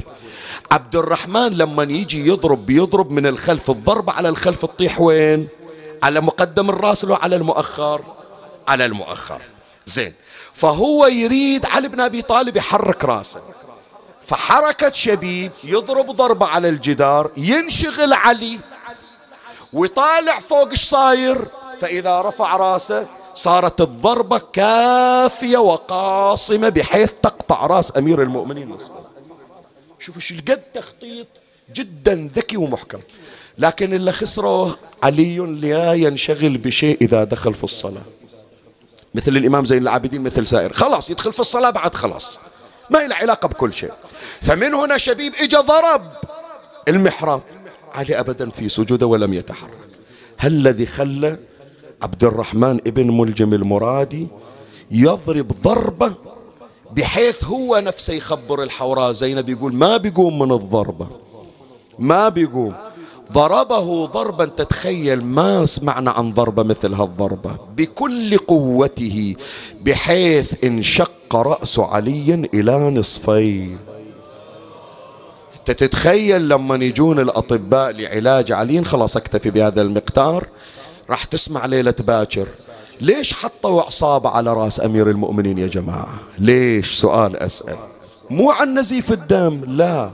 عبد الرحمن لما يجي يضرب بيضرب من الخلف الضربة على الخلف تطيح وين؟ على مقدم الراس لو على المؤخر؟ على المؤخر. زين. فهو يريد علي بن أبي طالب يحرك راسه. فحركة شبيب يضرب ضربة على الجدار ينشغل علي. ويطالع فوق إيش صاير؟ فإذا رفع راسه صارت الضربة كافية وقاصمة بحيث تقطع رأس أمير المؤمنين نصفا شوف إيش القد تخطيط جدا ذكي ومحكم. لكن اللي خسره علي لا ينشغل بشيء إذا دخل في الصلاة. مثل الإمام زين العابدين مثل سائر. خلاص يدخل في الصلاة بعد خلاص. ما له علاقة بكل شيء. فمن هنا شبيب إجا ضرب. المحراب. علي أبدا في سجوده ولم يتحرك. هل الذي خلى عبد الرحمن ابن ملجم المرادي يضرب ضربة بحيث هو نفسه يخبر الحوراء. زينب يقول ما بيقوم من الضربة ما بيقوم. ضربه ضربا تتخيل ما سمعنا عن ضربة مثل هالضربة. بكل قوته بحيث انشق رأس علي إلى نصفين تتخيل لما يجون الأطباء لعلاج علي خلاص أكتفي بهذا المقدار. راح تسمع ليلة باكر. ليش حطوا عصابة على رأس أمير المؤمنين يا جماعة؟ ليش؟ سؤال أسأل. مو عن نزيف الدم لا.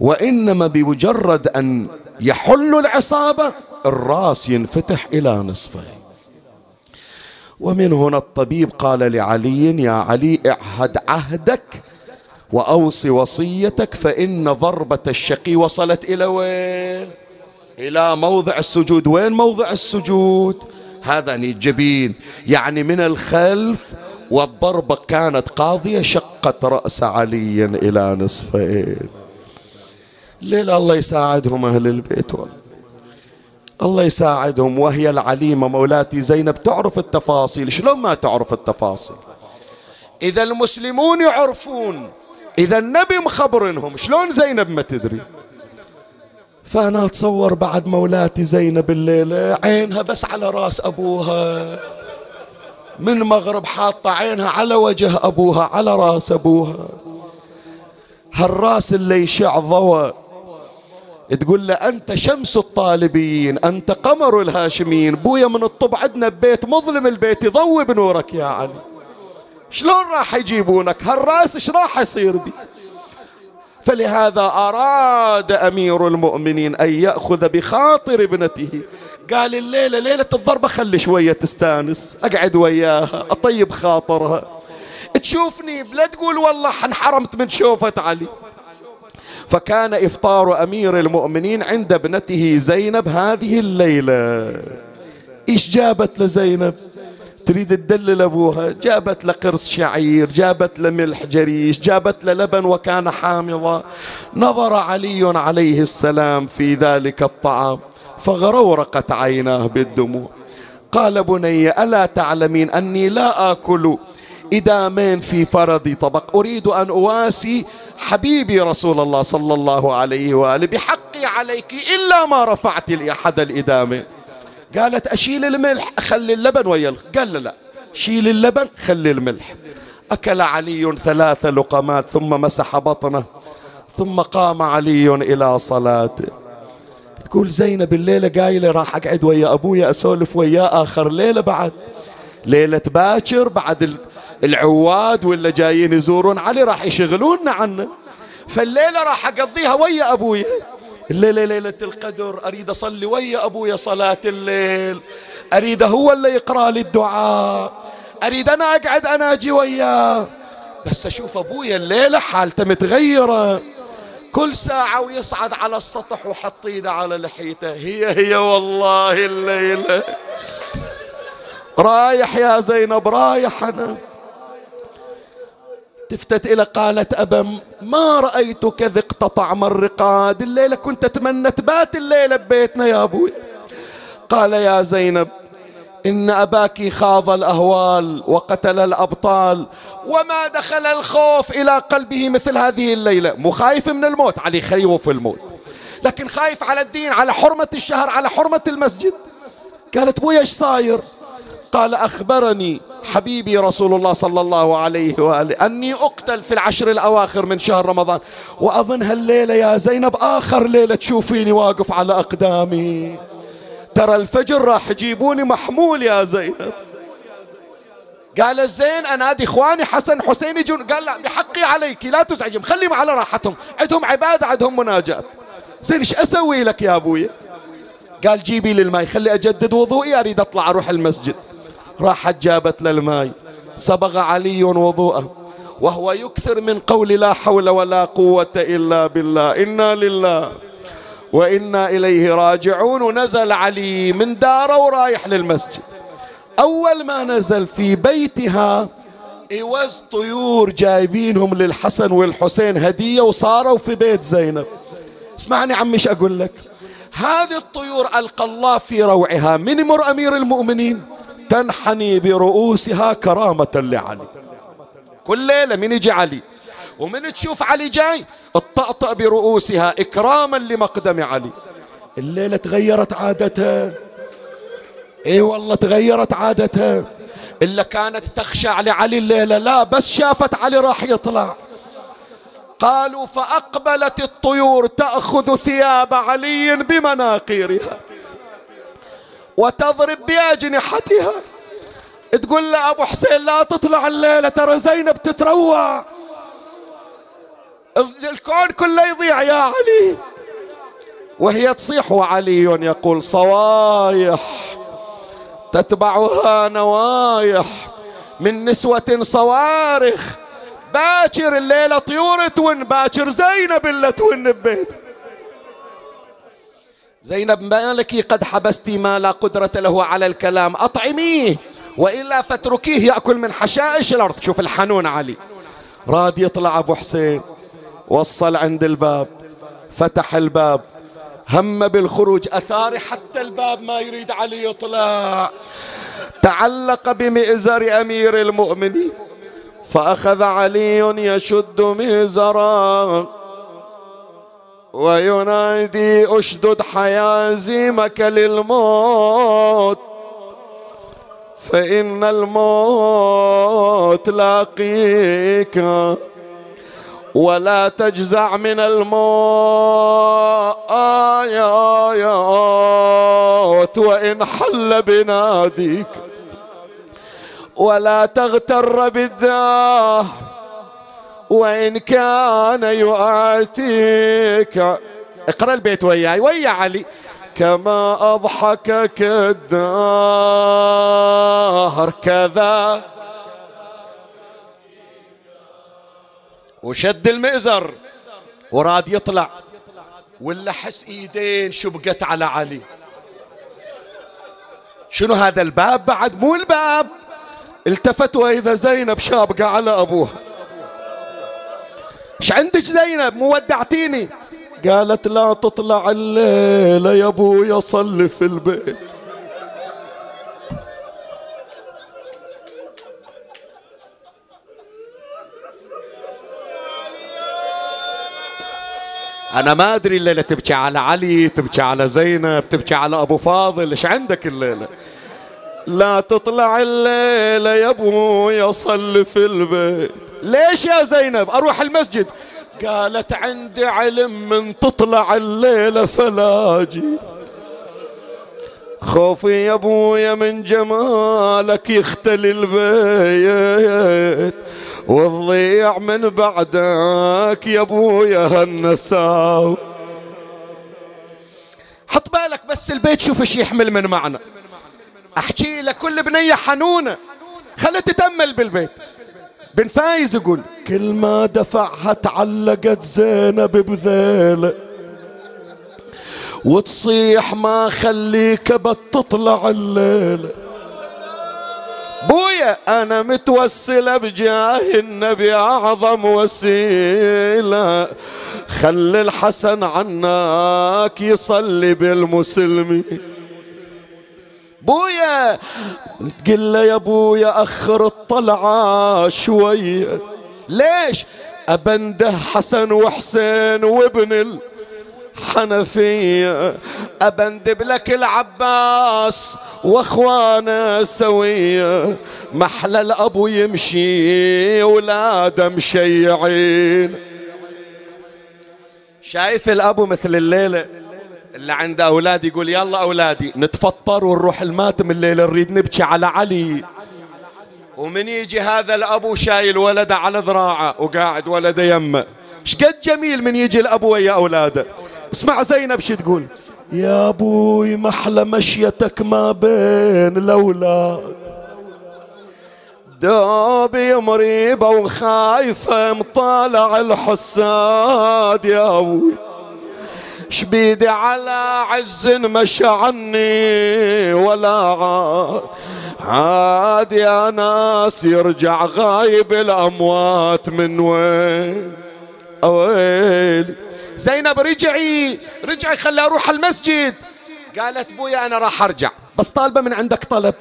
وإنما بمجرد أن يحل العصابة الرأس ينفتح إلى نصفين ومن هنا الطبيب قال لعلي يا علي اعهد عهدك وأوصي وصيتك فإن ضربة الشقي وصلت إلى وين؟ إلى موضع السجود. وين موضع السجود؟ هذا الجبين يعني من الخلف والضربة كانت قاضية شقت رأس علي إلى نصفين. ليل الله يساعدهم أهل البيت والله. الله يساعدهم. وهي العليمة مولاتي زينب تعرف التفاصيل. شلون ما تعرف التفاصيل؟ إذا المسلمون يعرفون إذا النبي مخبرنهم شلون زينب ما تدري؟ فأنا أتصور بعد مولاتي زينب الليلة. عينها بس على راس أبوها. من مغرب حاطة عينها على وجه أبوها على راس أبوها. هالراس اللي يشع ضوى. تقول له أنت شمس الطالبين أنت قمر الهاشمين. بويا من الطب عندنا ببيت مظلم البيت يضوي بنورك يا علي. شلون راح يجيبونك؟ هالراس إيش راح يصير بي؟ فلهذا أراد أمير المؤمنين أن يأخذ بخاطر ابنته. قال الليلة ليلة الضربة خلي شوية تستانس أقعد وياها أطيب خاطرها. تشوفني بلا تقول والله انحرمت من شوفة علي. فكان إفطار أمير المؤمنين عند ابنته زينب هذه الليلة. إيش جابت لزينب؟ تريد تدلل أبوها. جابت له قرص شعير جابت له ملح جريش جابت له لبن وكان حامضا نظر علي عليه السلام في ذلك الطعام فغرورقت عيناه بالدموع. قال بني ألا تعلمين أني لا آكل إدامين في فرض طبق؟ أريد أن أواسي حبيبي رسول الله صلى الله عليه وآله بحقي عليك إلا ما رفعت لي أحد الإدامين قالت أشيل الملح أخلي اللبن ويا قال لا شيل اللبن خلي الملح. أكل علي ثلاث لقمات ثم مسح بطنه ثم قام علي إلى صلاته. تقول زينب الليلة قايلة راح أقعد ويا أبويا أسولف وياه آخر ليلة بعد. ليلة باكر بعد العواد ولا جايين يزورون علي راح يشغلوننا عنه. فالليلة راح أقضيها ويا أبويا. الليلة ليلة القدر أريد أصلي ويا أبويا صلاة الليل. أريد هو اللي يقرأ لي الدعاء. أريد أنا أقعد أنا أجي وياه. بس أشوف أبويا الليلة حالته متغيرة. كل ساعة ويصعد على السطح وحط إيده على لحيته. هي هي والله الليلة. رايح يا زينب رايح أنا. التفت إلى قالت أبا ما رأيتك اقتطع مرقاد الليلة كنت أتمنى تبات الليلة ببيتنا يا أبوي. قال يا زينب إن أباك خاض الأهوال وقتل الأبطال وما دخل الخوف إلى قلبه مثل هذه الليلة. مو خايف من الموت علي خيوف الموت. لكن خايف على الدين على حرمة الشهر على حرمة المسجد. قالت بويا إيش صاير؟ قال أخبرني حبيبي رسول الله صلى الله عليه وآله أني أقتل في العشر الأواخر من شهر رمضان وأظن هالليلة يا زينب آخر ليلة تشوفيني واقف على أقدامي. ترى الفجر راح يجيبوني محمول يا زينب. قال زين انادي إخواني حسن حسين يجون قال لا بحقي عليك لا تزعجهم خليهم على راحتهم عندهم عبادة عندهم مناجاه زين إيش أسوي لك يا أبوي؟ قال جيبي لي خلي أجدد وضوئي أريد أطلع أروح المسجد. راحت جابت له الماء صبغ علي وضوءه. وهو يكثر من قول لا حول ولا قوة إلا بالله. إنا لله وإنا إليه راجعون. ونزل علي من داره ورايح للمسجد. أول ما نزل في بيتها إوز طيور جايبينهم للحسن والحسين هدية وصاروا في بيت زينب. اسمعني عمي إيش أقول لك؟ هذه الطيور ألقى الله في روعها. من مر أمير المؤمنين؟ تنحني برؤوسها كرامة لعلي. كل ليلة من يجي علي ومن تشوف علي جاي الطأطأ برؤوسها إكراما لمقدم علي. الليلة تغيرت عادتها إي والله تغيرت عادتها إلا كانت تخشع لعلي الليلة لا بس شافت علي راح يطلع. قالوا فأقبلت الطيور تأخذ ثياب علي بمناقيرها. وتضرب بأجنحتها. تقول له أبو حسين لا تطلع الليلة ترى زينب تتروع الكون كله يضيع يا علي. وهي تصيح وعلي يقول صوايح تتبعها نوايح من نسوة صوارخ. باكر الليلة طيور تون باكر زينب اللي تون ببيت زينب مالك قد حبستي ما لا قدرة له على الكلام. أطعميه وإلا فاتركيه يأكل من حشائش الأرض. شوف الحنون علي. راد يطلع أبو حسين. وصل عند الباب. فتح الباب. هم بالخروج. أثار حتى الباب ما يريد علي يطلع. تعلق بمئزر أمير المؤمنين. فأخذ علي يشد مئزرا. وينادي أشدد حيازيمك للموت فإن الموت لاقيك ولا تجزع من الموت. وإن حل بناديك ولا تغتر بالدار وإن كان يؤاتيك اقرأ البيت وياي ويا علي. كما أضحكك الدهر كذا. وشد المئزر. وراد يطلع. ولا حس إيدين شبقت على علي. شنو هذا الباب؟ بعد مو الباب. التفت وإذا زينب شابقة على أبوها. إيش عندك زينب مو ودعتيني. قالت لا تطلع الليلة يا أبويا صلي في البيت. أنا ما أدري الليلة تبكي على علي تبكي على زينب تبكي على أبو فاضل. إيش عندك الليلة؟ لا تطلع الليلة يا ابويا صلي في البيت. ليش يا زينب؟ أروح المسجد. قالت عندي علم من تطلع الليلة فلا أجي. خوفي يا ابويا من جمالك يختلي البيت. وتضيع من بعدك يا ابويا هالنساو حط بالك بس البيت شوف إيش يحمل من معنى. أحكي لك كل بنيه حنونه خلها تتأمل بالبيت. بن فايز يقول كل ما دفعها تعلقت زينب بذيله وتصيح ما خليك بتطلع الليلة بويا أنا متوسلة بجاه النبي أعظم وسيلة. خلي الحسن عناك يصلي بالمسلمين. بويا. تقول له يا بويا أخر الطلعة شوية ليش؟ أبنده حسن وحسين وابن حنفية أبندب لك العباس واخوانه سوية. محلى الأبو يمشي ولاده مشيعين. شايف الأبو مثل الليلة؟ اللي عنده أولاد يقول يلا أولادي نتفطر ونروح الماتم الليلة نريد نبكي على علي. ومن يجي هذا الأبو شايل ولده على ذراعه وقاعد ولده يمه شقد جميل من يجي الأبو ويا أولاده. اسمع زينب شو تقول؟ يا أبوي محلى مشيتك ما بين الأولاد. دوبي مريبة وخايفة مطالع الحساد يا أبوي. شبيدي على عز مشى عني ولا عاد. عاد يا ناس يرجع غايب الأموات من وين؟ اويلي زينب رجعي رجعي خلي أروح المسجد. قالت بويا أنا راح أرجع بس طالبة من عندك طلب.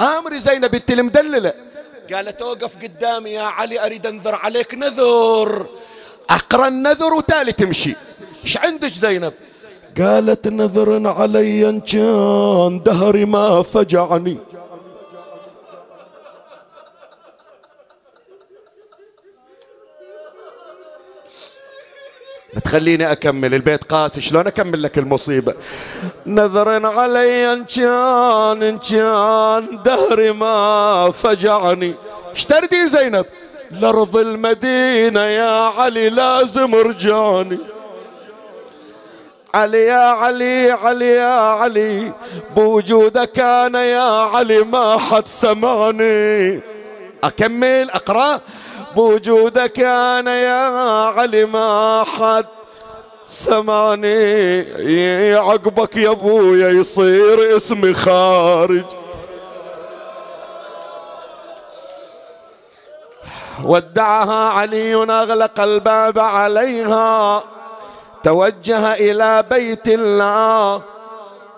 آمري زينب أنت المدلله قالت أوقف قدامي يا علي أريد أنذر عليك نذر. أقرأ النذر وتالي تمشي. إيش عندك زينب؟ قالت نذر علي أن كان دهري ما فجعني. تخليني أكمل. البيت قاسي شلون أكمل لك المصيبة؟ نذر علي إن كان إن كان دهري ما فجعني. اشتردي زينب؟ لأرض المدينة يا علي لازم رجعني. علي يا علي علي يا علي. بوجودك أنا يا علي ما حد سمعني. أكمل أقرأ. بوجودك أنا يا علي ما حد سمعني. عقبك يا أبويا يصير اسمي خارج. ودعها علي أغلق الباب عليها. توجه إلى بيت الله.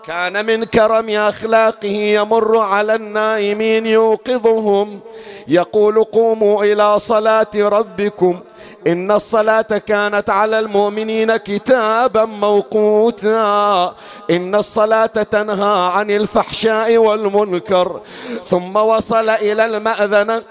كان من كرم أخلاقه يمر على النائمين يوقظهم. يقول قوموا إلى صلاة ربكم. إن الصلاة كانت على المؤمنين كتابا موقوتا. إن الصلاة تنهى عن الفحشاء والمنكر. ثم وصل إلى الماذنه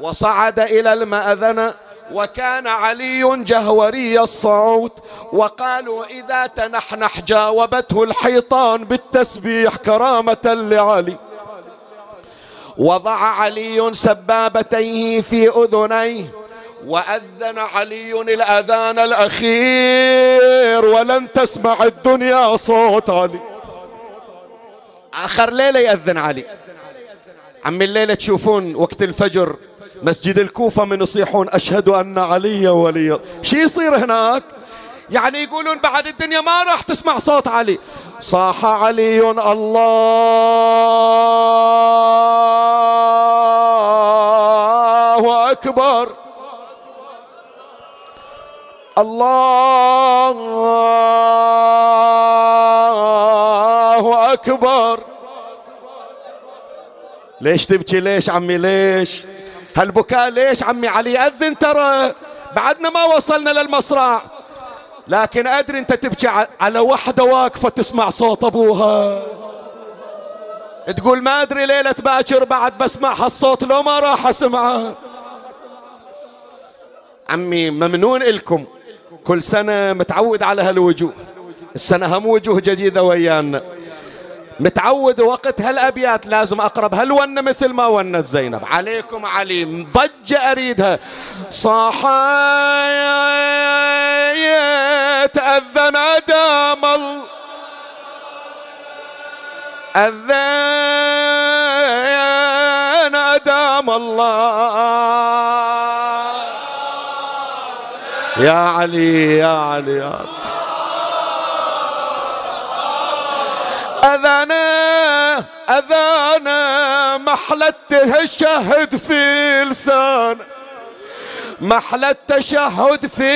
وصعد إلى الماذنه وكان علي جهوري الصوت وقالوا إذا تنحنح جاوبته الحيطان بالتسبيح كرامة لعلي. وضع علي سبابتيه في أذنيه وأذن علي الأذان الأخير ولن تسمع الدنيا صوت علي. آخر ليلة يأذن علي. عم الليلة تشوفون وقت الفجر مسجد الكوفة من يصيحون أشهد أن علي ولي. شو يصير هناك؟ يعني يقولون بعد الدنيا ما راح تسمع صوت علي. صاح علي الله أكبر. الله أكبر. ليش تبكي ليش عمي ليش؟ هالبكاء ليش عمي علي؟ أذن ترى. بعدنا ما وصلنا للمصرع. لكن أدري أنت تبكي على وحدة واقفة تسمع صوت أبوها. تقول ما أدري ليلة باكر بعد بسمع هالصوت لو ما راح أسمعه. عمي ممنون إلكم. كل سنة متعود على هالوجوه. السنة هم وجوه جديدة ويانا. متعود وقت هالأبيات لازم أقرب هالونة مثل ما ونت زينب. عليكم علي ضجة أريدها. صاحيت أذن أدام أذن أدام الله. يا علي يا علي يا علي. أذانا أذانا محلى التشهد في لسان محلى التشهد في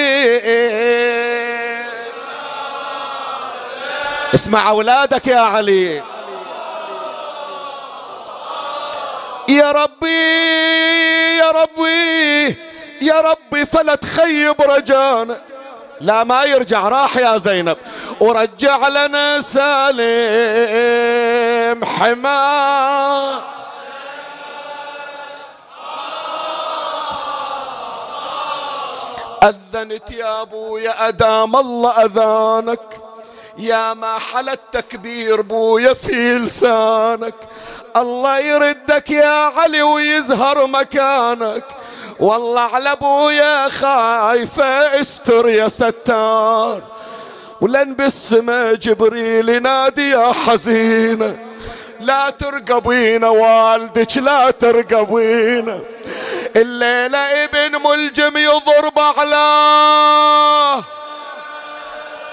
اسمع أولادك يا علي. يا ربي يا ربي يا ربي فلا تخيب رجانا. لا ما يرجع راح يا زينب. ورجع لنا سالم حما أذنت يا أبويا أدام الله أذانك. يا ما حل التكبير بويا في لسانك. الله يردك يا علي ويزهر مكانك. والله على أبويا خايفة استر يا ستار. ولن بالسما جبريل ينادي يا حزينة لا ترقبينا والدك لا ترقبينا الليلة ابن ملجم يضرب على.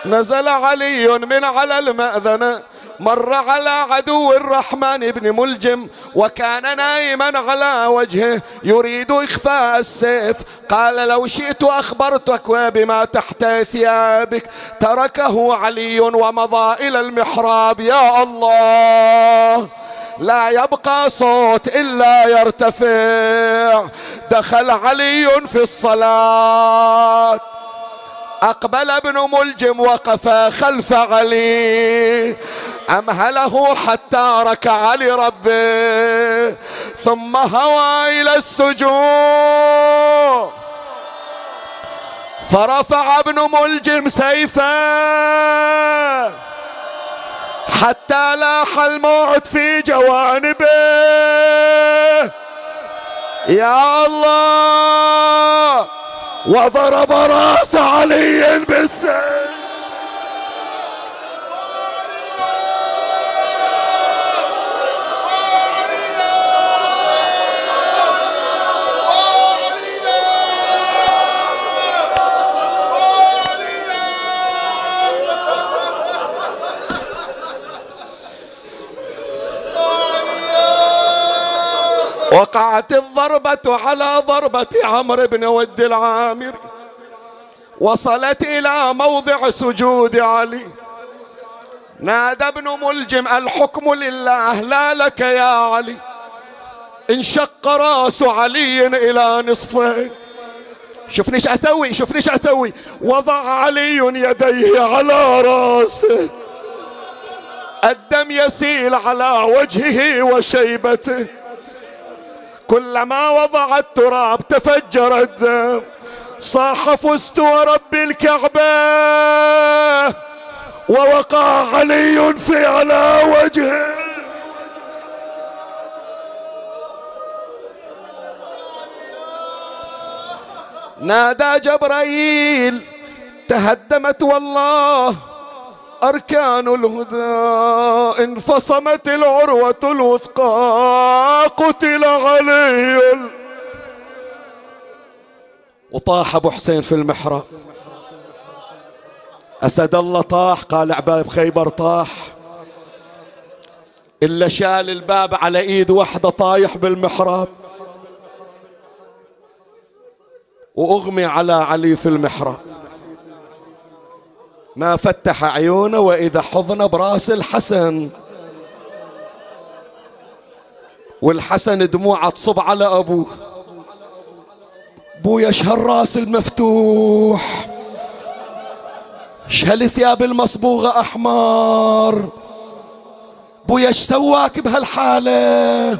نزل علي من على المأذنة مر على عدو الرحمن بن ملجم وكان نايما على وجهه يريد إخفاء السيف. قال لو شئت أخبرتك بما تحت ثيابك. تركه علي ومضى إلى المحراب. يا الله لا يبقى صوت إلا يرتفع. دخل علي في الصلاة. أقبل ابن ملجم وقف خلف علي. أمهله حتى ركع لربه. ثم هوى إلى السجود. فرفع ابن ملجم سيفه. حتى لاح الموت في جوانبه. يا الله! وضرب راس علي بالسيف. وقعت الضربة على ضربة عمرو بن ود العامر وصلت إلى موضع سجود علي. نادى ابن ملجم الحكم لله لا لك يا علي. انشق راس علي إلى نصفين. شوفني إيش أسوي شوفني إيش أسوي. وضع علي يديه على راسه. الدم يسيل على وجهه وشيبته. كلما وضع التراب تفجر الدم. صاح فزت ورب الكعبة. ووقع علي في على وجهه. نادى جبرائيل تهدمت والله. أركان الهدى انفصمت العروة الوثقى قتل علي وطاح أبو حسين في المحراب أسد الله طاح قال عباب خيبر طاح. إلا شال الباب على إيد وحدة طايح بالمحراب وأغمي على علي في المحراب ما فتح عيونه وإذا حضن براس الحسن. والحسن دموعه تصب على أبوه. بويا شهالراس المفتوح. شهالثياب المصبوغة أحمر. بويا إيش سواك بهالحالة.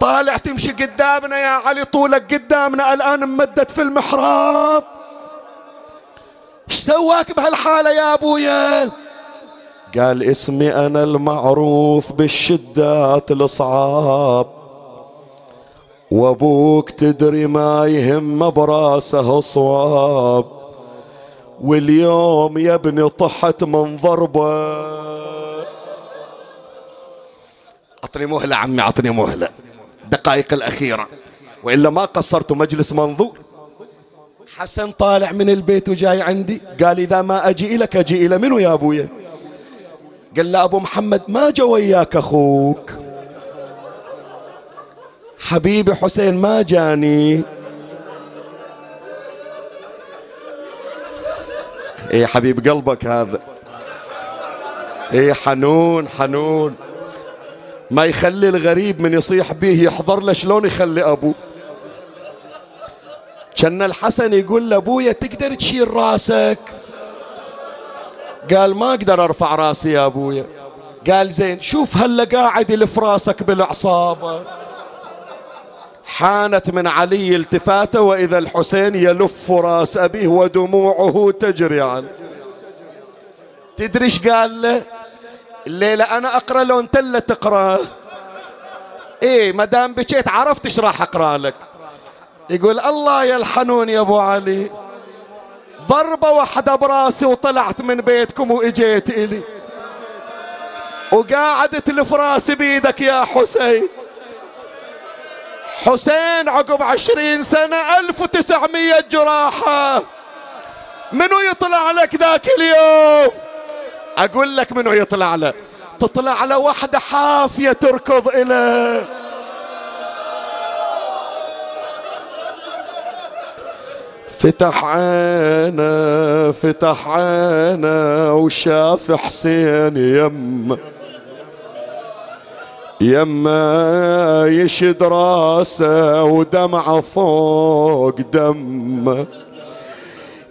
طالع تمشي قدامنا يا علي طولك قدامنا الآن ممدد في المحراب. إيش سواك بهالحالة يا أبويا؟ قال اسمي أنا المعروف بالشدات الصعاب وأبوك تدري ما يهم براسه صواب. واليوم يا ابني طحت من ضربة. أعطني مهلة عمي أعطني مهلة. الدقائق الأخيرة. وإلا ما قصرت مجلس منظور. حسن طالع من البيت وجاي عندي. قال إذا ما أجي إلك أجي إلى منو يا أبويا قال له أبو محمد ما جا وياك أخوك. حبيبي حسين ما جاني. إيه حبيب قلبك هذا؟ إيه حنون حنون. ما يخلي الغريب من يصيح به يحضر له شلون يخلي ابوه كان الحسن يقول لأبويا تقدر تشيل راسك؟ قال ما أقدر أرفع راسي يا أبويا. قال زين شوف هلا قاعد يلف راسك بالعصابة. حانت من علي التفاته وإذا الحسين يلف راس أبيه ودموعه تجري عنه تدري إيش قال له؟ الليلة أنا أقرأ لو أنت اللي تقرا إيه ما دام بكيت عرفت إيش راح أقرأ لك. يقول الله يا الحنون يا أبو علي. ضربة واحدة براسي وطلعت من بيتكم وإجيت إلي. وقاعد تلف راسي بيدك يا حسين. حسين عقب عشرين سنة ألف وتسعمية جراحة. منو يطلع لك ذاك اليوم؟ أقول لك منو يطلع له. تطلع على وحدة حافية تركض إليه. فتح عينه فتح عينه وشاف حسين يمه يما يشد راسه ودمعه فوق دمه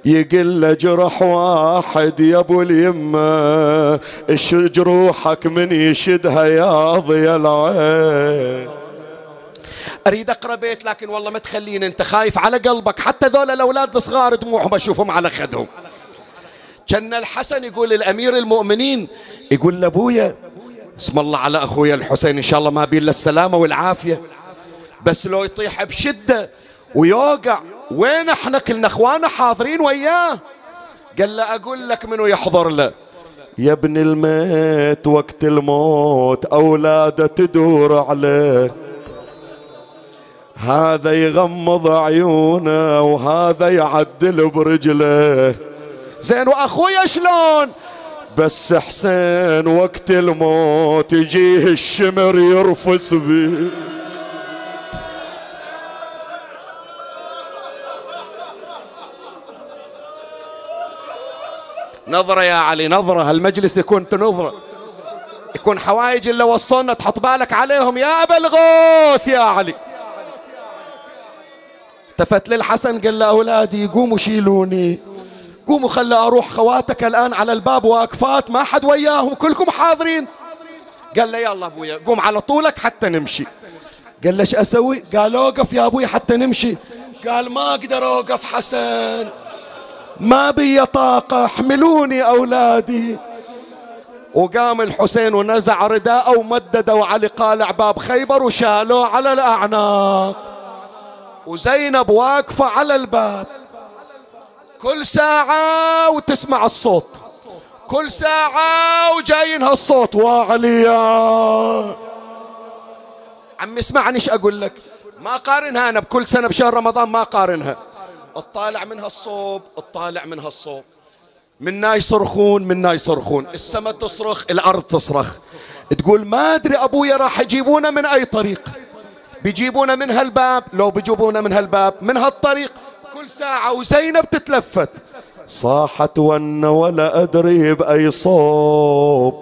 يقل جرح واحد يا أبو اليمه إيش جروحك من يشدها يا ضي العين؟ أريد أقرأ بيت لكن والله ما تخليني أنت خايف على قلبك. حتى ذول الأولاد الصغار دموعهم أشوفهم على خدهم. كان الحسن يقول للأمير المؤمنين يقول لأبويا اسم الله على أخويا الحسين إن شاء الله ما بين السلامة والعافية. بس لو يطيح بشدة ويوقع وين إحنا؟ كلنا اخوانا حاضرين وياه. قال له أقول لك منو يحضر له. يا ابن الميت وقت الموت أولادة تدور عليه. هذا يغمض عيونه وهذا يعدل برجله. زين وأخويا شلون؟ بس حسين وقت الموت يجيه الشمر يرفس به نظرة يا علي نظرة. هالمجلس يكون تنظرة. يكون حوايج اللي وصلنا تحط بالك عليهم. يا أبا الغوث يا علي. التفت للحسن قال له أولادي قوموا شيلوني. قوموا خلى أروح خواتك الآن على الباب وأقفات ما حد وياهم كلكم حاضرين. قال له يلا أبويا قوم على طولك حتى نمشي. قال له إيش أسوي؟ قال أوقف يا أبوي حتى نمشي. قال ما أقدر أوقف حسن. ما بي طاقة احملوني أولادي. وقام الحسين ونزع رداءه ومدده علي قالع باب خيبر وشالوه على الأعناق. وزينب واقفة على الباب. كل ساعة وتسمع الصوت. كل ساعة وجاينها الصوت. وعليا عم اسمعني إيش أقول لك؟ ما قارنها أنا بكل سنة بشهر رمضان ما قارنها. اطالع منها الصوب اطالع منها الصوب. منا يصرخون منا يصرخون. السماء تصرخ الأرض تصرخ. تقول ما أدري أبويا راح يجيبونا من أي طريق. بيجيبونا من هالباب لو بيجيبونا من هالباب من هالطريق كل ساعة وزينب تتلفت صاحت ون ولا أدري بأي صوب.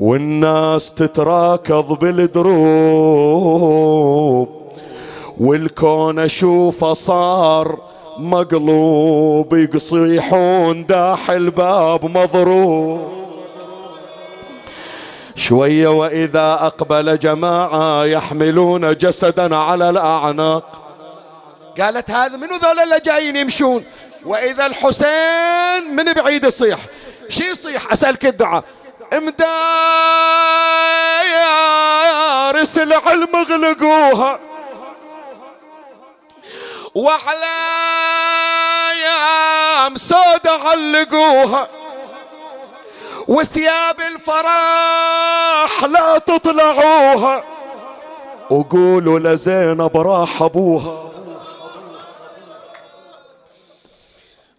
والناس تتراكض بالدروب. والكون أشوفه صار مقلوب يصيحون داح الباب مضروب. شوية وإذا أقبل جماعة يحملون جسدا على الأعناق. قالت هذا منو ذول اللي جايين يمشون؟ وإذا الحسين من بعيد يصيح. شي يصيح؟ أسألك الدعاء. رسل علم اغلقوها. وعلى أيام سودة علقوها. وثياب الفرح لا تطلعوها. وقولوا لزينب راح أبوها.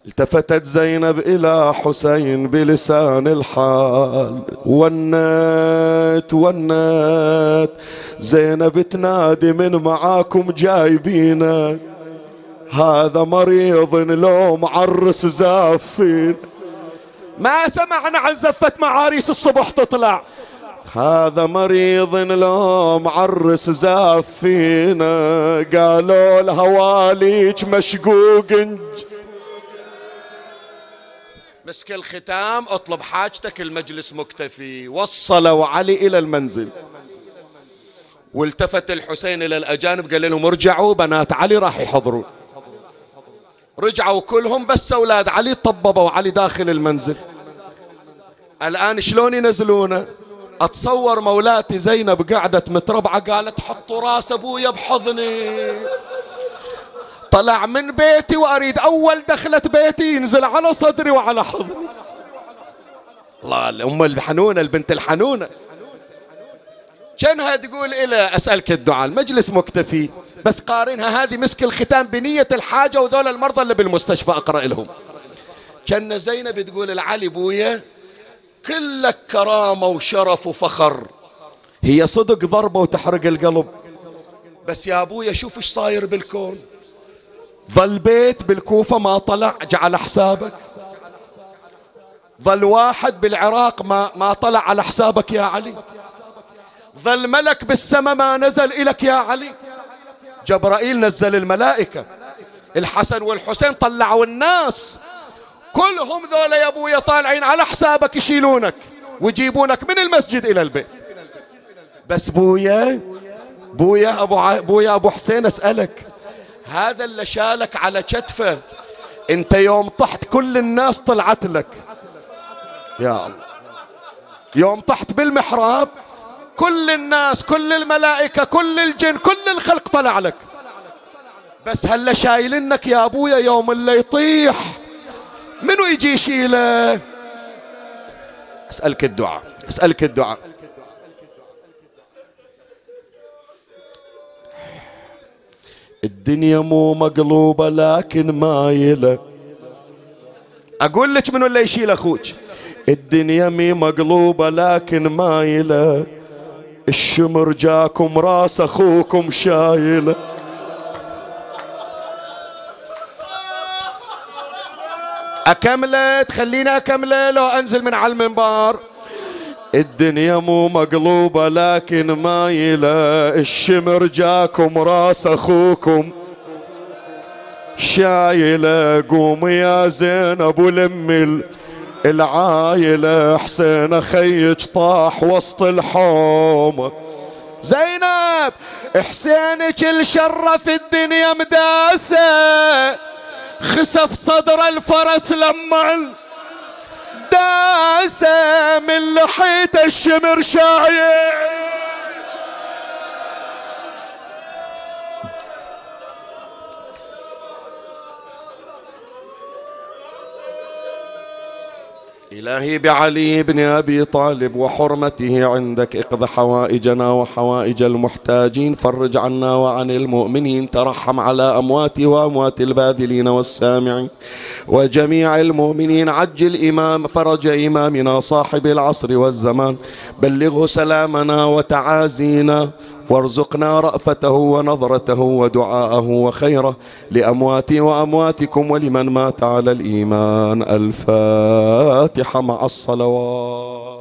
التفتت زينب إلى حسين بلسان الحال. ونت ونت. زينب تنادي من معاكم جايبينك هذا مريض لو معرس زافين. ما سمعنا عن زفة معاريس الصبح تطلع. هذا مريض لو معرس زافينا قالوا الهواليك مشقوق. مسك الختام اطلب حاجتك المجلس مكتفي. وصلوا علي إلى المنزل. والتفت الحسين إلى الأجانب قال لهم ارجعوا بنات علي راح يحضرون. رجعوا كلهم بس أولاد علي طببوا علي داخل المنزل. الآن شلون ينزلونه؟ أتصور مولاتي زينب قعدت متربعة قالت حطوا راس أبويا بحضني. طلع من بيتي وأريد أول دخلت بيتي ينزل على صدري وعلى حضني. الله الأم الحنونة البنت الحنونة. كانها تقول إلى أسألك الدعاء المجلس مكتفي بس قارنها هذه مسك الختام بنية الحاجة وذول المرضى اللي بالمستشفى أقرأ لهم. كان زينب تقول العلي بويا كلك كرامة وشرف وفخر. هي صدق ضربة وتحرق القلب. بس يا أبويا شوف إيش صاير بالكون. ظل بيت بالكوفة ما طلع جعل حسابك. ظل واحد بالعراق ما, ما طلع على حسابك يا علي. ظل ملك بالسماء ما نزل إلك يا علي. جبرائيل نزل الملائكة. الحسن والحسين طلعوا الناس. كلهم ذولا يا أبويا طالعين على حسابك يشيلونك ويجيبونك من المسجد إلى البيت. بس بويا بويا أبو ع... بويا أبو حسين أسألك هذا اللي شالك على كتفه أنت يوم طحت كل الناس طلعت لك. يا الله. يوم طحت بالمحراب كل الناس كل الملائكة كل الجن كل الخلق طلع لك. بس هلا شايلنك يا أبويا يوم اللي يطيح. منو يجي يشيله؟ أسألك الدعاء أسألك الدعاء. الدنيا مو مقلوبة لكن مايلة أقول لك منو اللي يشيل أخوك؟ الدنيا مي مقلوبة لكن مايلة الشمر جاكم راس أخوكم شايله أكمله تخليني أكمله لو أنزل من على المنبر. الدنيا مو مقلوبة لكن مايلة. الشمر جاكم راس أخوكم شايلة. قوم يا زينب ولم العايلة حسين خيج طاح وسط الحوم. زينب حسينك الشرف الدنيا مداسة. خسف صدر الفرس لما داسة. من لحية الشمر شايل. إلهي بعلي بن أبي طالب وحرمته عندك اقض حوائجنا وحوائج المحتاجين فرج عنا وعن المؤمنين ترحم على أمواتي وأموات الباذلين والسامعين وجميع المؤمنين عجل إمام فرج إمامنا صاحب العصر والزمان بلغه سلامنا وتعازينا وارزقنا رأفته ونظرته ودعاءه وخيره لأمواتي وأمواتكم ولمن مات على الإيمان. الفاتحة مع الصلوات.